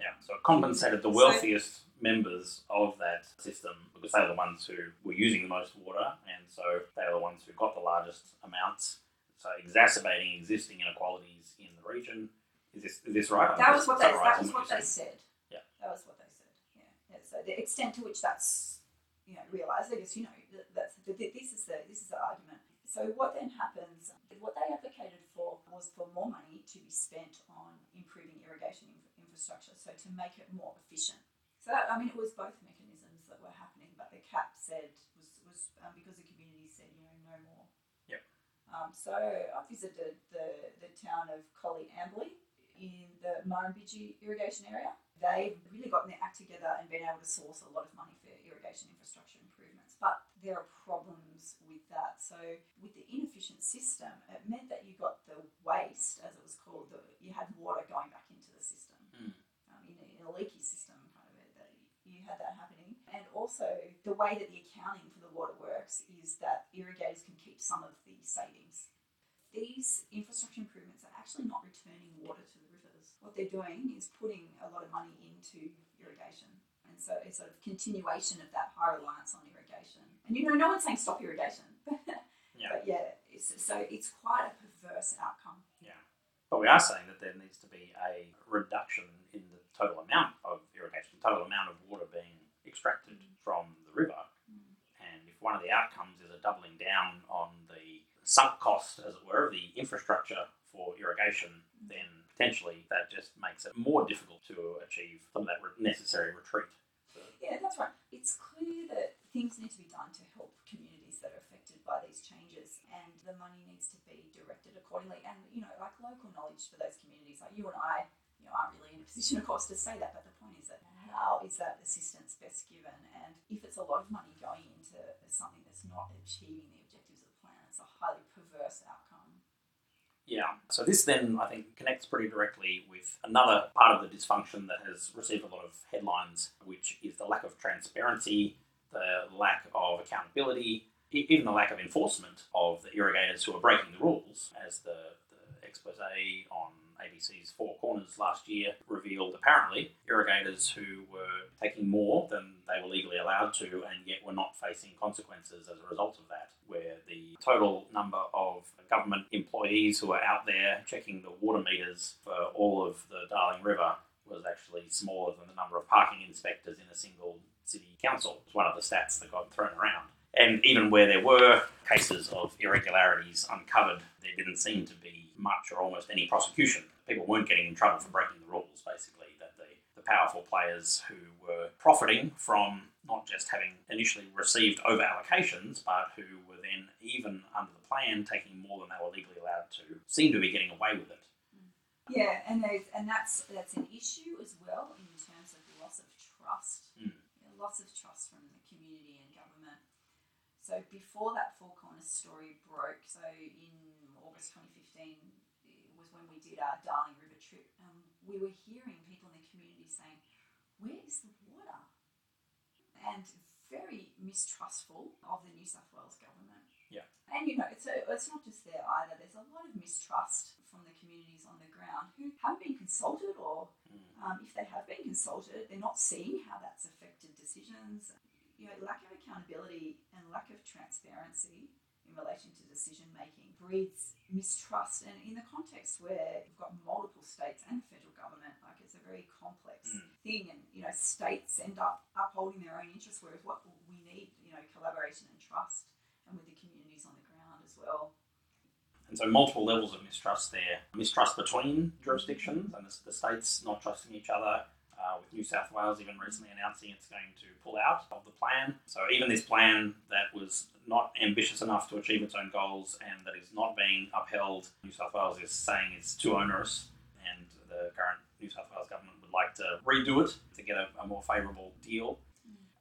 Yeah, so it compensated the So- wealthiest members of that system because they were the ones who were using the most water, and so they were the ones who got the largest amounts. So exacerbating existing inequalities in the region. Is this is this right? That was what they. That was what they said. Yeah. That was what they said. Yeah. yeah. So the extent to which that's, you know, realised, I guess you know that, that's that this is the this is the argument. So what then happens? What they advocated for was for more money to be spent on improving irrigation inf- infrastructure, so to make it more efficient. So that, I mean, it was both mechanisms that were happening, but the cap said was was um, because the community said you know no more. Um, so I visited the the town of Coleambally in the Murrumbidgee irrigation area. They've really gotten their act together and been able to source a lot of money for irrigation infrastructure improvements. But there are problems with that. So with the inefficient system, it meant that you got the waste, as it was called, the, you had water going back into the system. Mm. Um, in, a, in a leaky system, kind of, that you had that happening. And also, the way that the accounting for the water works is that irrigators can keep some of the savings these infrastructure improvements are actually not returning water to the rivers. What they're doing is putting a lot of money into irrigation. And so it's sort of continuation of that high reliance on irrigation. And you know, no one's saying stop irrigation. Yeah. But yeah, it's, so it's quite a perverse outcome. Yeah. But we are saying that there needs to be a reduction in the total amount of irrigation, the total amount of water being extracted from the river. Mm. And if one of the outcomes is a doubling down on the sunk cost, as it were, of the infrastructure for irrigation, then potentially that just makes it more difficult to achieve some of that necessary retreat. Yeah, that's right. It's clear that things need to be done to help communities that are affected by these changes, and the money needs to be directed accordingly. And you know, like local knowledge for those communities, like you and I, you know, aren't really in a position, of course, to say that. But the point is that how is that assistance best given? And if it's a lot of money going into something that's not achieving the objectives of the plan, it's a highly perverse outcome. Yeah. So this then I think connects pretty directly with another part of the dysfunction that has received a lot of headlines, which is the lack of transparency, the lack of accountability, even the lack of enforcement of the irrigators who are breaking the rules, as the, the expose on ABC's Four Corners last year revealed. Apparently, irrigators who were taking more than they were legally allowed to, and yet were not facing consequences as a result of that. Where the total number of government employees who are out there checking the water meters for all of the Darling River was actually smaller than the number of parking inspectors in a single city council. It's one of the stats that got thrown around. And even where there were cases of irregularities uncovered, there didn't seem to be much or almost any prosecution. People weren't getting in trouble for breaking the rules, basically. That the, the powerful players who were profiting from not just having initially received over allocations, but who were then, even under the plan, taking more than they were legally allowed to, seemed to be getting away with it. Yeah, and and that's that's an issue as well in terms of loss of trust, Mm. You know, loss of trust from the community and government. So before that Four Corners story broke, so in August 2015 it was when we did our Darling River trip, um, we were hearing people in the community saying, "Where is the water?" and very mistrustful of the New South Wales government. Yeah. And you know, it's a, it's not just there either. There's a lot of mistrust from the communities on the ground who haven't been consulted, or Mm. um, if they have been consulted, they're not seeing how that's affected decisions you know, lack of accountability and lack of transparency in relation to decision making breeds mistrust. And in the context where you've got multiple states and the federal government, like it's a very complex mm. thing. And you know, states end up upholding their own interests, whereas what we need, you know, collaboration and trust, and with the communities on the ground as well. And so, multiple levels of mistrust there mistrust between jurisdictions and the, the states not trusting each other, uh, with New South Wales even recently announcing it's going to pull out of the plan. So, even this plan that was not ambitious enough to achieve its own goals and that is not being upheld, New South Wales is saying it's too onerous, and the current New South Wales government would like to redo it to get a, a more favourable deal.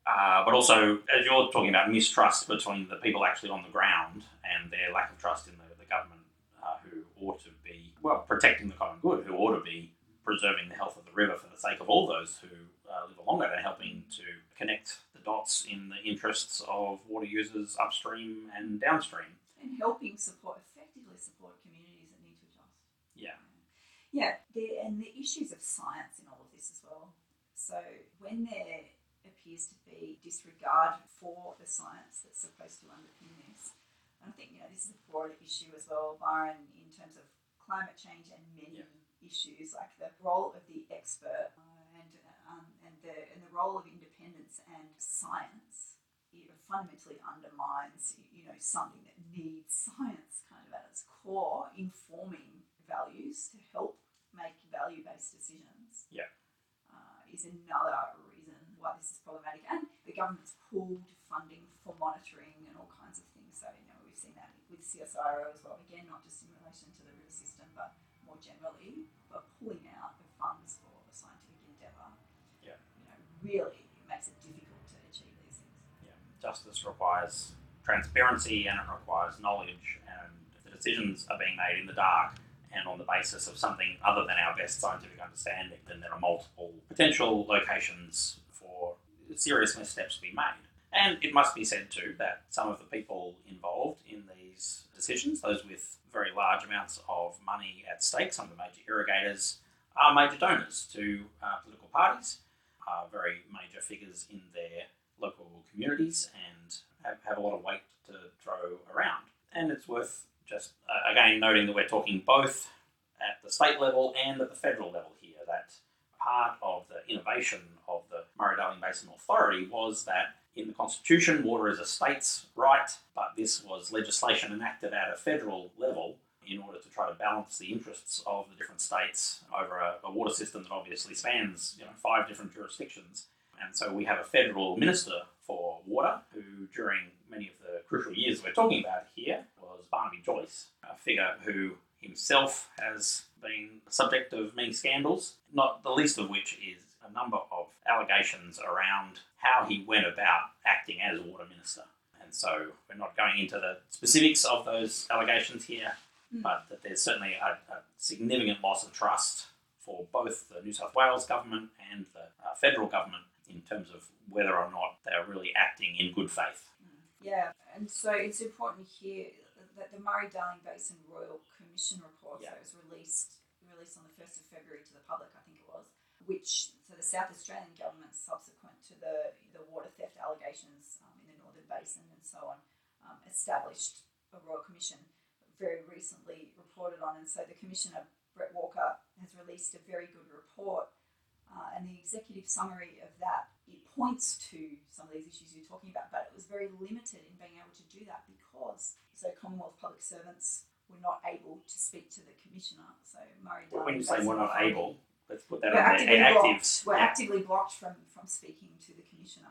Uh, but also, as you're talking about mistrust between the people actually on the ground and their lack of trust in the, the government uh, who ought to be, well, protecting the common good, who ought to be preserving the health of the river for the sake of all those who uh, live along it and helping to connect the dots in the interests of water users upstream and downstream. And helping support, effectively support communities that need to adjust. Yeah. Yeah, the, and the issues of science in all of this as well. So when there appears to be disregard for the science that's supposed to underpin this, and I think you know this is a broader issue as well, Byron, in terms of climate change and many Yeah. Issues like the role of the expert and um, and the and the role of independence and science. It fundamentally undermines you know something that needs science kind of at its core, informing values to help make value based decisions. Yeah. Uh, is another reason why this is problematic. And the government's pulled funding for monitoring and all kinds of things. So, you know, we've seen that with CSIRO as well. Again, not just in relation to the river system, but more generally, but pulling out of funds for a scientific endeavour. Yeah. You know, really makes it difficult to achieve these things. Yeah. Justice requires transparency and it requires knowledge, and if the decisions are being made in the dark and on the basis of something other than our best scientific understanding, then there are multiple potential locations for serious missteps to be made. And it must be said too that some of the people involved in these decisions, those with very large amounts of money at stake, some of the major irrigators, are major donors to uh, political parties, are very major figures in their local communities, and have, have a lot of weight to throw around. And it's worth just uh, again noting that we're talking both at the state level and at the federal level here. That part of the innovation of the Murray Darling Basin Authority was that in the Constitution, water is a state's right, but this was legislation enacted at a federal level in order to try to balance the interests of the different states over a, a water system that obviously spans you know five different jurisdictions. And so we have a federal minister for water who, during many of the crucial years we're talking about here, was Barnaby Joyce, a figure who himself has been subject of many scandals, not the least of which is a number of allegations around how he went about acting as water minister. And so we're not going into the specifics of those allegations here, Mm. but that there's certainly a, a significant loss of trust for both the New South Wales government and the uh, federal government in terms of whether or not they're really acting in good faith. Yeah, and so it's important here that the Murray Darling Basin Royal Commission report Yeah. that was released released on the first of February to the public, I think which so the South Australian government subsequent to the the water theft allegations um, in the Northern Basin and so on, um, established a Royal Commission very recently reported on, and so the Commissioner Bret Walker has released a very good report uh, and the executive summary of that it points to some of these issues you're talking about, but it was very limited in being able to do that because so Commonwealth public servants were not able to speak to the commissioner. So Murray. When you say we're not able, let's put that we're on there. We're yeah, actively blocked from from speaking to the commissioner.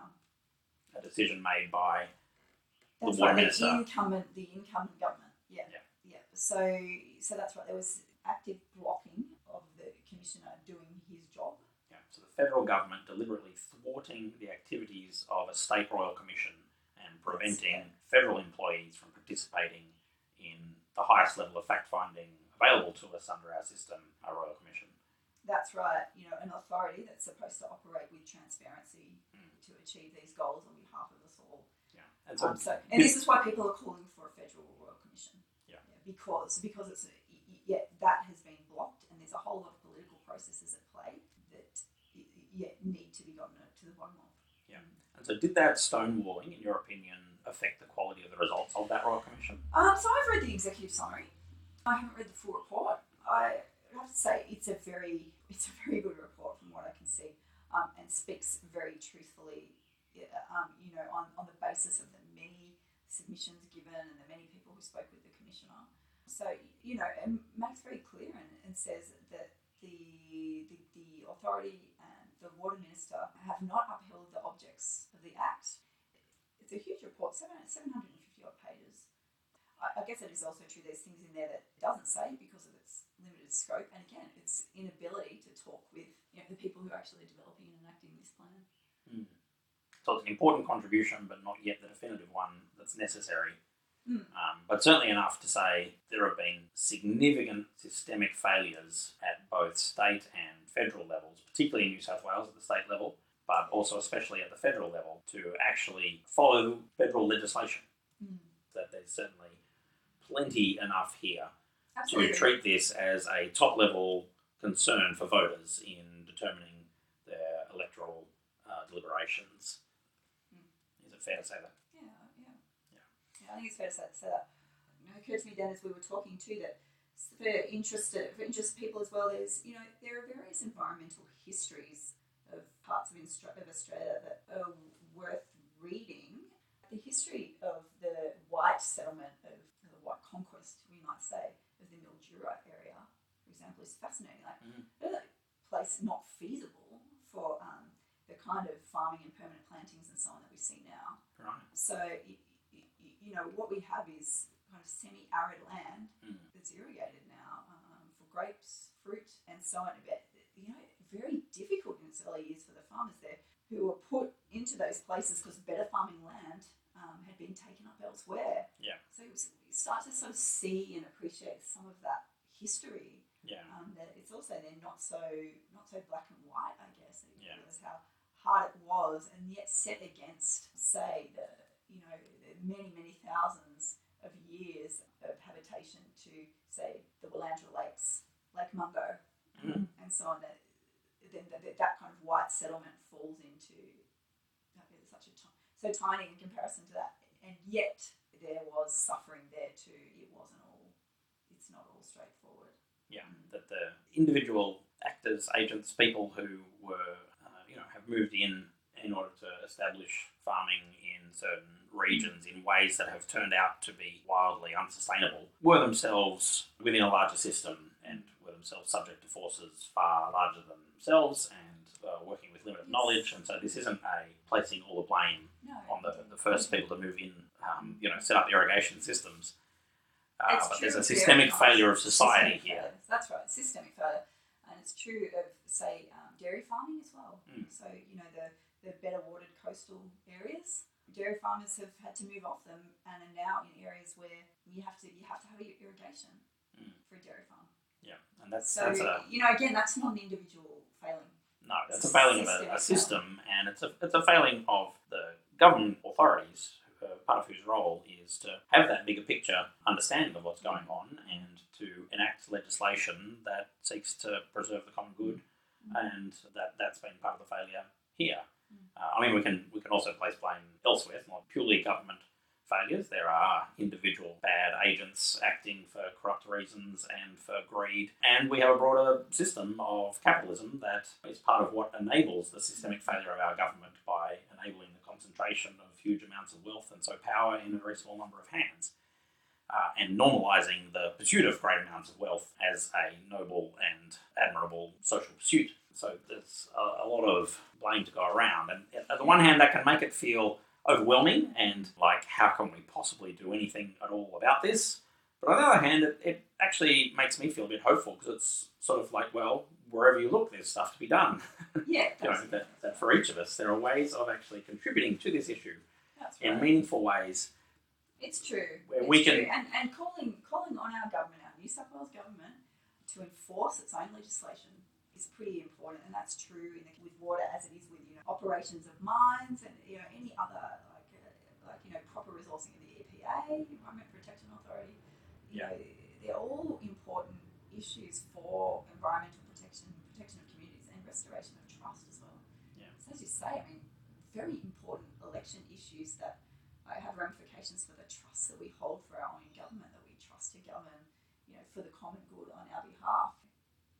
a decision made by The That's water right. The incumbent, the incumbent government. Yeah. Yeah. Yeah. So so that's right. There was active blocking of the commissioner doing his job. Yeah, so the federal government deliberately thwarting the activities of a state royal commission and preventing federal employees from participating in the highest level of fact finding available to us under our system, our royal commission. That's right. You know, an authority that's supposed to operate with transparency Mm. to achieve these goals on behalf of us all. Yeah, and so Um, so, and this is why people are calling for a federal royal commission. Yeah. because because it's a, yeah that has been blocked, and there's a whole lot of political processes at play that yeah need to be gotten to the bottom of. Yeah. and so did that stonewalling, in your opinion, affect the quality of the results of that royal commission? Um, so I've read the executive summary. I haven't read the full report. I have to say it's a very it's a very good report from what I can see, um, and speaks very truthfully. Um, you know, on, on the basis of the many submissions given and the many people who spoke with the commissioner. So you know, it makes very clear and, and says that the, the the authority and the water minister have not upheld the objects of the act. It's a huge report, seven seven hundred and fifty odd pages. I, I guess it is also true. There's things in there that doesn't say because of its limited scope, and again, its inability to talk with you know, the people who are actually developing and enacting this plan. Mm. So it's an important contribution, but not yet the definitive one that's necessary. Mm. Um, but certainly enough to say there have been significant systemic failures at both state and federal levels, particularly in New South Wales at the state level, but also especially at the federal level, to actually follow federal legislation. Mm. That there's certainly plenty enough here Absolutely. to treat this as a top level concern for voters in determining their electoral uh, deliberations. Mm. Is it fair to say that? Yeah, yeah. Yeah. Yeah, I think it's fair to say, say that. You know, it occurred to me then as we were talking too that for interested for interested people as well, there's you know there are various environmental histories of parts of, Instra- of Australia that are worth reading. The history of the white settlement of the white conquest, we might say, Mildura area, for example, is fascinating. Like Mhm. a place not feasible for um, the kind of farming and permanent plantings and so on that we see now. Right. So, you know, what we have is kind of semi arid land Mm. that's irrigated now um, for grapes, fruit, and so on. But, you know, very difficult in its early years for the farmers there who were put into those places because better farming land um, had been taken up elsewhere. Yeah. So you s- you start to sort of see and appreciate some of that history. Yeah. Um, that it's also then not so not so black and white, I guess. That you Yeah. realize how hard it was, and yet set against, say, the you know the many many thousands of years of habitation to say the Willandra Lakes, Lake Mungo, Mm. and so on. That then that, that kind of white settlement falls into such a so tiny in comparison to that, and yet there was suffering there too. It wasn't all. It's not all straightforward. Yeah. That the individual actors, agents, people who were, uh, you know, have moved in in order to establish farming in certain regions in ways that have turned out to be wildly unsustainable were themselves within a larger system and were themselves subject to forces far larger than themselves and uh, working with limited knowledge. And so this isn't a placing all the blame No. on the, the first people to move in, um, you know, set up irrigation systems. Uh, It's but there's a systemic failure of society here. That's right, systemic failure, and it's true of say um, dairy farming as well. Mm. So you know the the better watered coastal areas, dairy farmers have had to move off them and are now in areas where you have to you have to have irrigation Mm. for a dairy farm. Yeah, and that's So that's a you know again that's not an individual failing. no, that's It's a a failing of a, a system, and it's a it's a failing of the government authorities. Uh, part of whose role is to have that bigger picture understanding of what's going on and to enact legislation that seeks to preserve the common good, Mm. and that that's been part of the failure here. Uh, I mean, we can we can also place blame elsewhere. It's not purely government failures. There are individual bad agents acting for corrupt reasons and for greed, and we have a broader system of capitalism that is part of what enables the systemic failure of our government by enabling the concentration of huge amounts of wealth and so power in a very small number of hands. Uh, and normalising the pursuit of great amounts of wealth as a noble and admirable social pursuit. So there's a, a lot of blame to go around. And at the one hand, that can make it feel overwhelming and like, how can we possibly do anything at all about this? But on the other hand, it, it actually makes me feel a bit hopeful because it's sort of like, well, wherever you look, there's stuff to be done. Yeah, You know, that, that for each of us, there are ways of actually contributing to this issue that's in meaningful ways. It's true. Where it's we true. can- and and calling calling on our government, our New South Wales government, to enforce its own legislation is pretty important, and that's true in the, with water as it is with you know operations of mines and you know any other like uh, like you know proper resourcing of the EPA, Environment Protection Authority. You Yeah. know, they're all important issues for environmental protection, protection of communities, and restoration of trust as well. Yeah. So as you say, I mean, very important election issues that have ramifications for the trust that we hold for our own government, that we trust to govern, you know, for the common good on our behalf.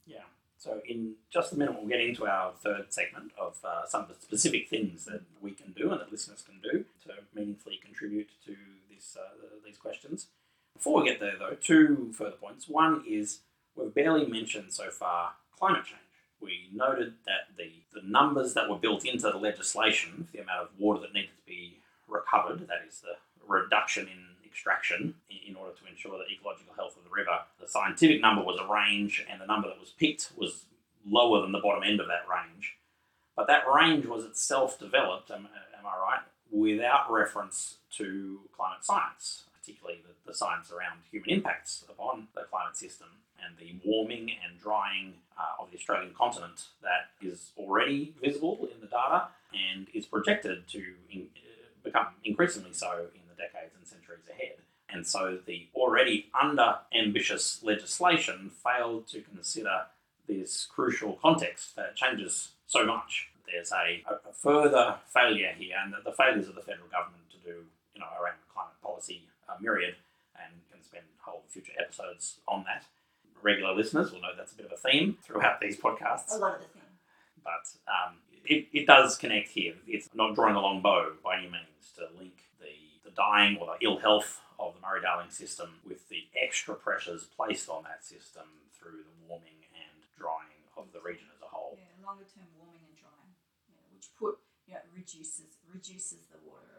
Yeah. So in just a minute, we'll get into our third segment of uh, some of the specific things that we can do and that listeners can do to meaningfully contribute to this uh, these questions. Before we get there, though, two further points. One is we've barely mentioned so far climate change. We noted that the, the numbers that were built into the legislation for the amount of water that needed to be recovered, that is the reduction in extraction in order to ensure the ecological health of the river. The scientific number was a range, and the number that was picked was lower than the bottom end of that range. But that range was itself developed, am, am I right, without reference to climate science particularly the, the science around human impacts upon the climate system and the warming and drying uh, of the Australian continent that is already visible in the data and is projected to in, uh, become increasingly so in the decades and centuries ahead. And so the already under ambitious legislation failed to consider this crucial context that changes so much. There's a, a further failure here, and the, the failures of the federal government to do, you know, around climate policy uh, myriad and can spend whole future episodes on that. Regular listeners will know that's a bit of a theme throughout these podcasts. A lot of the theme. But um, it, it does connect here. It's not drawing a long bow by any means to link the, the dying or the ill health of the Murray Darling system with the extra pressures placed on that system through the warming and drying of the region as a whole. Yeah, longer term warming and drying, yeah, which put you know, reduces reduces the water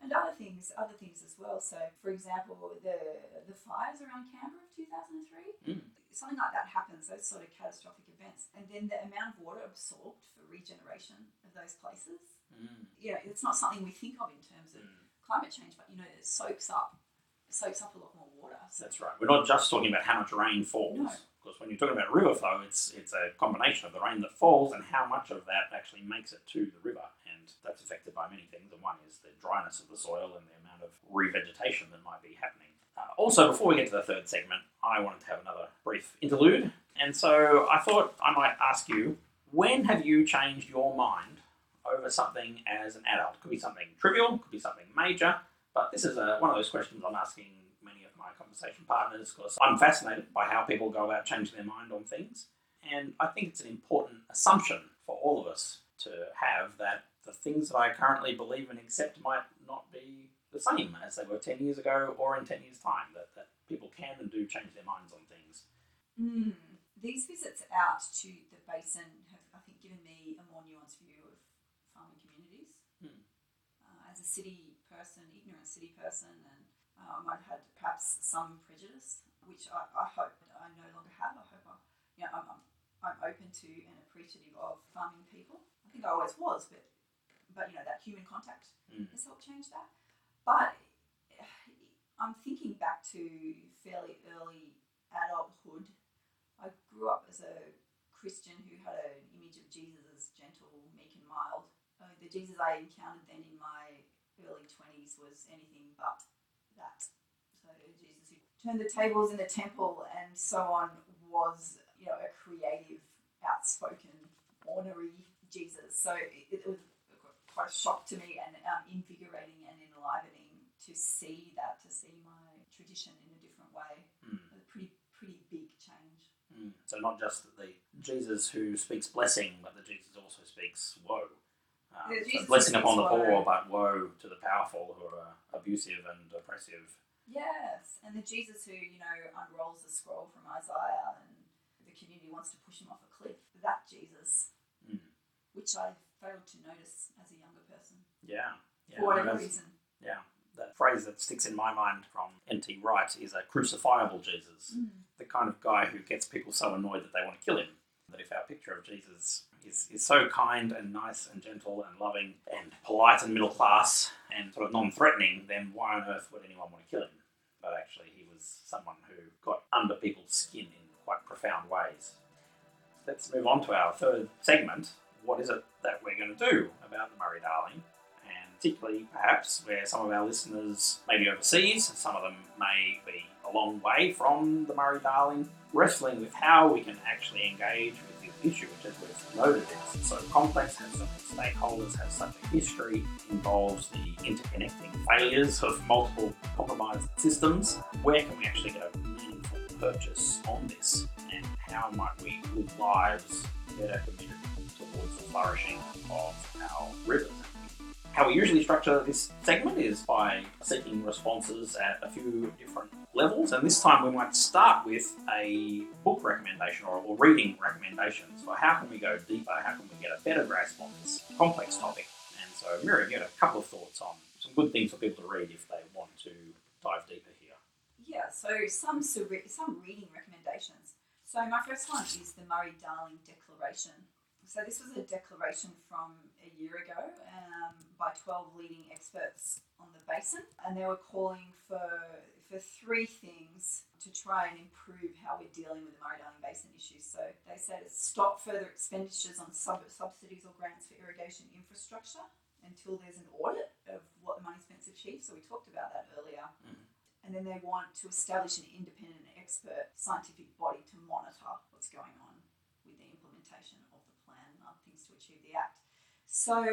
and other things, other things as well. So, for example, the the fires around Canberra of two thousand and three, mm. something like that happens. Those sort of catastrophic events, and then the amount of water absorbed for regeneration of those places. Mm. You know, it's not something we think of in terms of mm. climate change, but you know, it soaks up soaks up a lot more water. So. That's right. We're not just talking about how much rain falls. No. Because when you're talking about river flow, it's it's a combination of the rain that falls and how much of that actually makes it to the river that's affected by many things. And one is the dryness of the soil and the amount of revegetation that might be happening. Uh, also, before we get to the third segment, I wanted to have another brief interlude. And so I thought I might ask you when have you changed your mind over something as an adult? Could be something trivial, could be something major, but this is a, one of those questions I'm asking many of my conversation partners because I'm fascinated by how people go about changing their mind on things. And I think it's an important assumption for all of us to have that the things that I currently believe and accept might not be the same as they were 10 years ago or in 10 years' time, that, that people can and do change their minds on things. Mm. These visits out to the basin have, I think, given me a more nuanced view of farming communities. Mm. Uh, as a city person, ignorant city person, and uh, I might have had perhaps some prejudice, which I, I hope I no longer have. I hope I, you know, I'm, I'm, I'm open to and appreciative of farming people. I think I always was, but but you know that human contact mm. has helped change that. But I'm thinking back to fairly early adulthood. I grew up as a Christian who had an image of Jesus as gentle, meek, and mild. Uh, the Jesus I encountered then in my early 20s was anything but that. So Jesus who turned the tables in the temple and so on was, you know, a creative, outspoken, ornery Jesus. So it, it was quite a shock to me and um, invigorating and enlivening to see that, to see my tradition in a different way. Mm. A pretty, pretty big change. Mm. So not just the Jesus who speaks blessing, but the Jesus also speaks woe. Um, so blessing upon the poor, but woe to the powerful who are abusive and oppressive. Yes, and the Jesus who you know unrolls the scroll from Isaiah, and the community wants to push him off a cliff. That Jesus, mm. which I failed to notice as a younger person. Yeah. yeah for whatever reason. Yeah. That phrase that sticks in my mind from N.T. Wright is a crucifiable Jesus, mm. the kind of guy who gets people so annoyed that they want to kill him. That if our picture of Jesus is, is so kind and nice and gentle and loving and polite and middle class and sort of non threatening, then why on earth would anyone want to kill him? But actually, he was someone who got under people's skin in quite profound ways. Let's move on to our third segment, what is it that we're going to do about the Murray Darling? And particularly, perhaps, where some of our listeners may be overseas, some of them may be a long way from the Murray Darling, wrestling with how we can actually engage with this issue, which, as we've noted, is so complex, has so many stakeholders, has such a history, involves the interconnecting failures of multiple compromised systems. Where can we actually get a meaningful purchase on this? And how might we live lives better committed towards the flourishing of our rivers. How we usually structure this segment is by seeking responses at a few different levels, and this time we might start with a book recommendation or, or reading recommendations for how can we go deeper, how can we get a better grasp on this complex topic. And so, Miriam, you had a couple of thoughts on some good things for people to read if they want to dive deeper here. Yeah, so some some reading recommendations. So my first one is the Murray Darling Declaration. So this was a declaration from a year ago um, by 12 leading experts on the basin, and they were calling for for three things to try and improve how we're dealing with the Murray-Darling Basin issues. So they said stop further expenditures on sub- subsidies or grants for irrigation infrastructure until there's an audit of what the money spent's achieved. So we talked about that earlier. Mm-hmm. And then they want to establish an independent expert scientific body to monitor what's going on with the implementation of the plan and other to achieve the act. So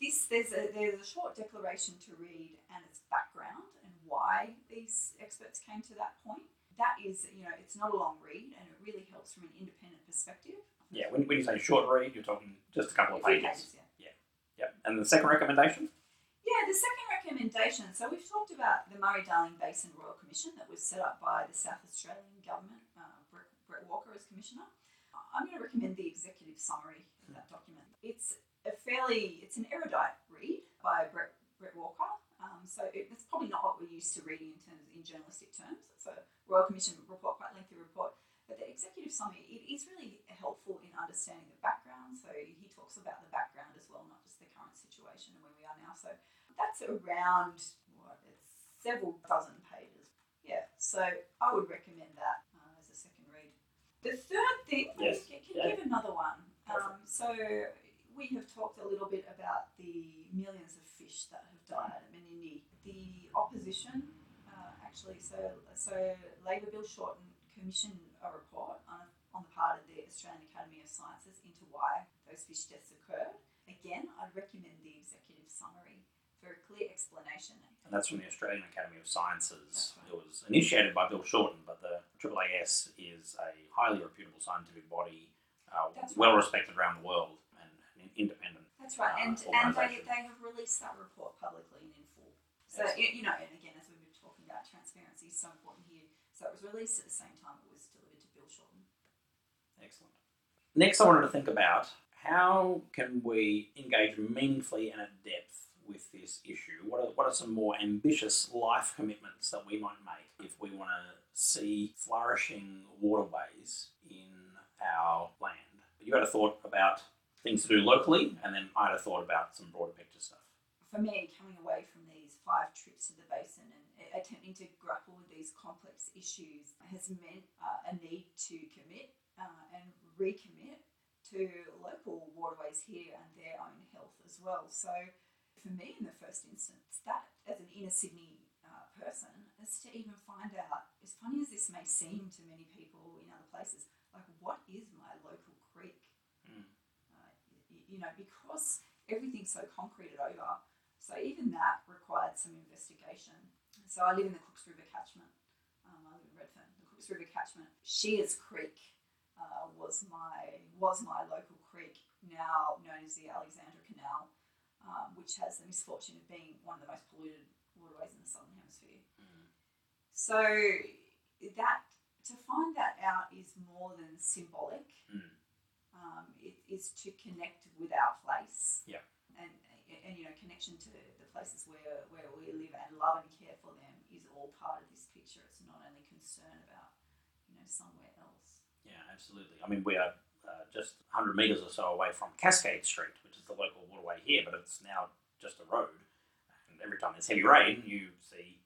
this there's a there's a short declaration to read and its background and why these experts came to that point. That is, you know, it's not a long read and it really helps from an independent perspective. Yeah, when, when you say short read, you're talking just a couple of pages. pages yeah. yeah. Yeah. And the second recommendation? Yeah, the second recommendation. So we've talked about the Murray Darling Basin Royal Commission that was set up by the South Australian government. Uh, Bret, Bret Walker as commissioner. I'm going to recommend the executive summary of that document. It's a fairly, it's an erudite read by Bret, Bret Walker. Um, so it, it's probably not what we're used to reading in terms in journalistic terms. It's a Royal Commission report, quite lengthy report. But the executive summary, it is really helpful in understanding the background. So he talks about the background as well, not just the current situation and where we are now. So that's around what it's several dozen pages. Yeah, so I would recommend that uh, as a second read. The third thing, yes. can, can yeah. give another one. Um, so we have talked a little bit about the millions of fish that have died at Menindee. The opposition, uh, actually, so so Labor Bill Shorten commissioned a report on, on the part of the Australian Academy of Sciences into why those fish deaths occurred. Again, I'd recommend the executive summary for a clear explanation. And that's from the Australian Academy of Sciences. Right. It was initiated by Bill Shorten, but the AAAS is a highly reputable scientific body, uh, well right. respected around the world independent. That's right, uh, and and they, they have released that report publicly and in full. So you, you know, and again, as we've been talking about, transparency is so important here. So it was released at the same time it was delivered to Bill Shorten. Excellent. Next, I wanted to think about how can we engage meaningfully and at depth with this issue? What are, what are some more ambitious life commitments that we might make if we want to see flourishing waterways in our land? You had a thought about things to do locally, and then I'd have thought about some broader picture stuff. For me, coming away from these five trips to the basin and attempting to grapple with these complex issues has meant uh, a need to commit uh, and recommit to local waterways here and their own health as well. So, for me, in the first instance, that as an inner Sydney uh, person, is to even find out, as funny as this may seem to many people in other places, like what is my local you know, because everything's so concreted over. So even that required some investigation. So I live in the Cooks River catchment. Um, I live in Redfern. The Cooks River catchment. Shea's Creek uh, was my was my local creek, now known as the Alexandra Canal, um, which has the misfortune of being one of the most polluted waterways in the southern hemisphere. Mm. So that to find that out is more than symbolic. Mm um, it, is to connect with our place. Yeah. And, and you know, connection to the places where, where we live and love and care for them is all part of this picture. It's not only concern about, you know, somewhere else. Yeah, absolutely. I mean, we are uh, just 100 metres or so away from Cascade Street, which is the local waterway here, but it's now just a road. And every time there's heavy rain, you see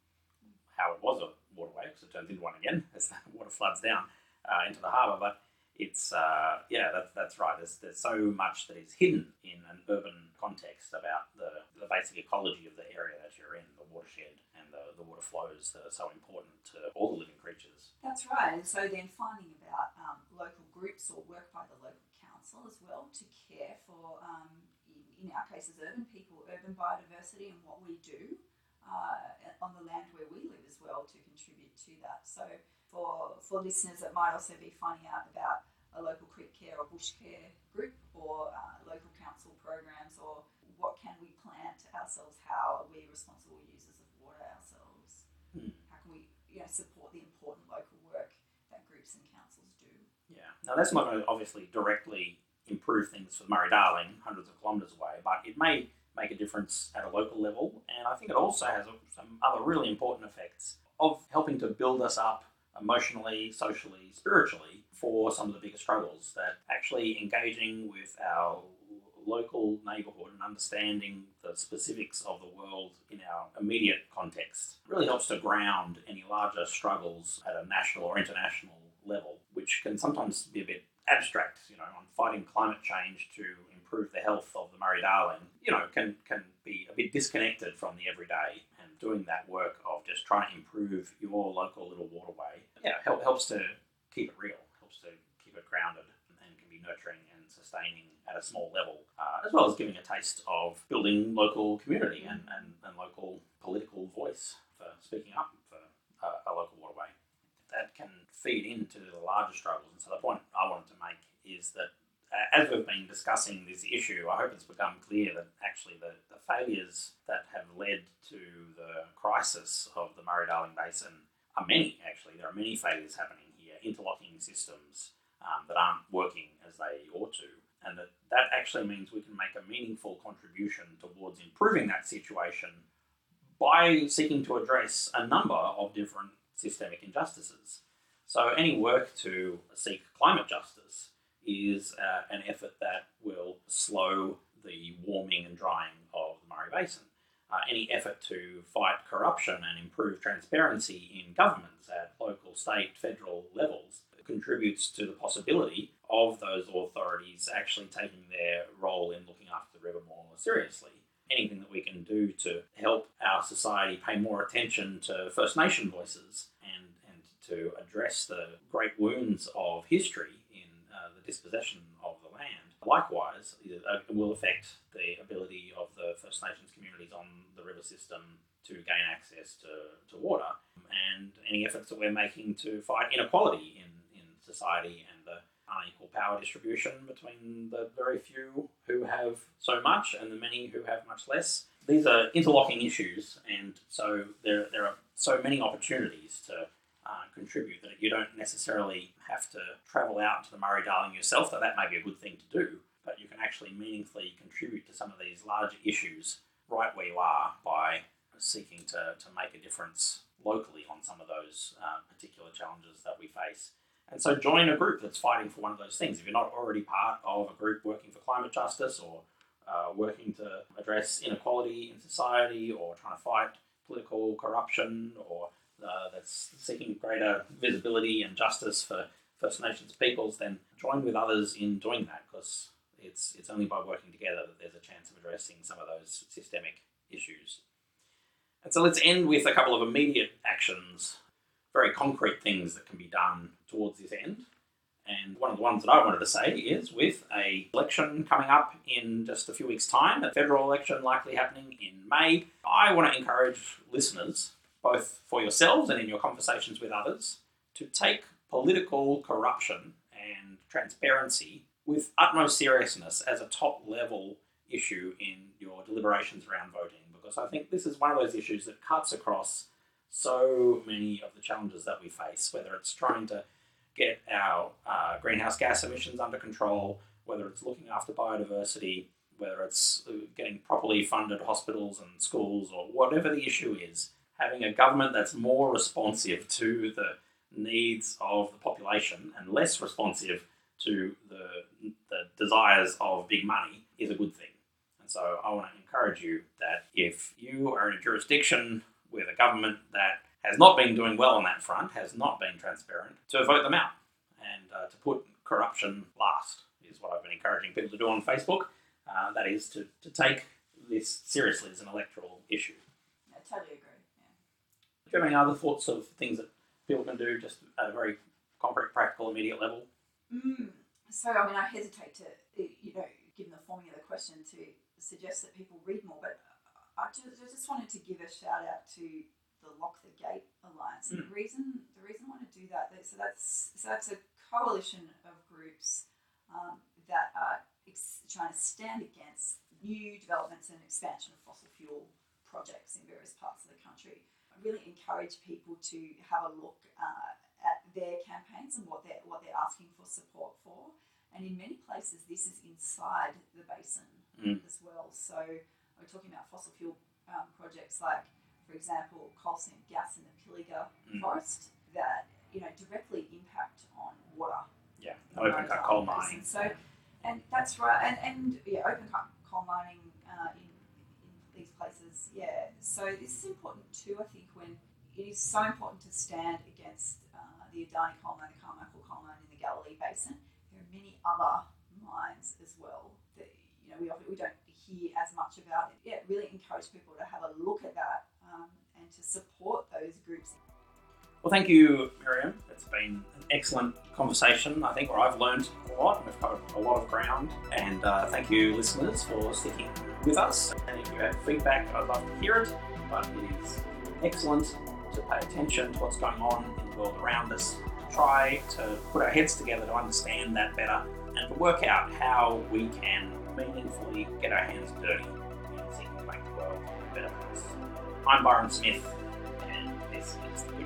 how it was a waterway, because it turns into one again as the water floods down uh, into the harbour. But it's uh, yeah, that's that's right. There's, there's so much that is hidden in an urban context about the, the basic ecology of the area that you're in, the watershed and the, the water flows that are so important to all the living creatures. That's right. And so then finding about um, local groups or work by the local council as well to care for, um, in, in, our cases, urban people, urban biodiversity and what we do uh, on the land where we live as well to contribute to that. So for, for listeners that might also be finding out about a local creek care or bush care group or uh, local council programs or what can we plant ourselves? How are we responsible users of water ourselves? Hmm. How can we you know, support the important local work that groups and councils do? Yeah. Now that's not going to obviously directly improve things for Murray Darling, hundreds of kilometres away, but it may make a difference at a local level, and I think it also has some other really important effects of helping to build us up emotionally, socially, spiritually for some of the bigger struggles. That actually engaging with our local neighbourhood and understanding the specifics of the world in our immediate context really helps to ground any larger struggles at a national or international level, which can sometimes be a bit abstract, you know, on fighting climate change to improve the health of the Murray Darling, you know, can, can be a bit disconnected from the everyday doing that work of just trying to improve your local little waterway, yeah, help, helps to keep it real, helps to keep it grounded and can be nurturing and sustaining at a small level, uh, as well as giving a taste of building local community and, and, and local political voice for speaking up for a, a local waterway. That can feed into the larger struggles. And so the point I wanted to make is that uh, as we've been discussing this issue, I hope it's become clear that actually the, the failures that have led to the crisis of the Murray Darling Basin are many, actually. There are many failures happening here, interlocking systems um, that aren't working as they ought to. And that, that actually means we can make a meaningful contribution towards improving that situation by seeking to address a number of different systemic injustices. So, any work to seek climate justice is uh, an effort that will slow the warming and drying of the Murray Basin. Uh, any effort to fight corruption and improve transparency in governments at local, state, federal levels contributes to the possibility of those authorities actually taking their role in looking after the river more seriously. Anything that we can do to help our society pay more attention to First Nation voices and, and to address the great wounds of history dispossession of the land, likewise, uh, will affect the ability of the First Nations communities on the river system to gain access to, to water and any efforts that we're making to fight inequality in, in society and the unequal power distribution between the very few who have so much and the many who have much less. These are interlocking issues, and so there, there are so many opportunities to uh, contribute that you don't necessarily have to travel out to the Murray Darling yourself, though that may be a good thing to do, but you can actually meaningfully contribute to some of these larger issues right where you are by seeking to, to make a difference locally on some of those uh, particular challenges that we face. And so join a group that's fighting for one of those things. If you're not already part of a group working for climate justice or uh, working to address inequality in society or trying to fight political corruption or uh, that's seeking greater visibility and justice for First Nations peoples, then join with others in doing that because it's, it's only by working together that there's a chance of addressing some of those systemic issues. And so let's end with a couple of immediate actions, very concrete things that can be done towards this end. And one of the ones that I wanted to say is with a election coming up in just a few weeks' time, a federal election likely happening in May, I want to encourage listeners, both for yourselves and in your conversations with others, to take political corruption and transparency with utmost seriousness as a top level issue in your deliberations around voting. Because I think this is one of those issues that cuts across so many of the challenges that we face, whether it's trying to get our uh, greenhouse gas emissions under control, whether it's looking after biodiversity, whether it's uh, getting properly funded hospitals and schools, or whatever the issue is, having a government that's more responsive to the needs of the population and less responsive to the, the desires of big money is a good thing. And so I want to encourage you that if you are in a jurisdiction with a government that has not been doing well on that front, has not been transparent, to vote them out and uh, to put corruption last is what I've been encouraging people to do on Facebook. Uh, that is to, to take this seriously as an electoral issue. I totally agree. Yeah. Do you have any other thoughts of things that people can do just at a very concrete, practical, immediate level? Mm. So, I mean, I hesitate to, you know, given the forming of the question, to suggest that people read more, but I just, I just wanted to give a shout out to the Lock the Gate Alliance. And the reason the reason I want to do that, so that's so that's a coalition of groups um, that are ex- trying to stand against new developments and expansion of fossil fuel projects in various parts of the country. Really encourage people to have a look uh, at their campaigns and what they're what they're asking for support for. And in many places, this is inside the basin Mm. as well. So we're talking about fossil fuel um, projects like, for example, coal seam gas in the Pilliga Mm. forest that you know directly impact on water. Yeah, open cut coal mining. So, and that's right. And, and yeah, open cut coal mining uh, in, in these places. Yeah. So this is important too. I think when it is so important to stand against uh, the Adani coal mine, the Carmichael coal mine in the Galilee Basin. There are many other mines as well that you know we often, we don't hear as much about. It. Yeah, really encourage people to have a look at that um, and to support those groups. Well, thank you, Miriam. It's been excellent conversation, I think, where I've learned a lot we've covered a lot of ground. And uh, thank you, listeners, for sticking with us. And if you have feedback, I'd love to hear it. But it is excellent to pay attention to what's going on in the world around us, to try to put our heads together to understand that better, and to work out how we can meaningfully get our hands dirty and make the world a better place. I'm Byron Smith, and this is The.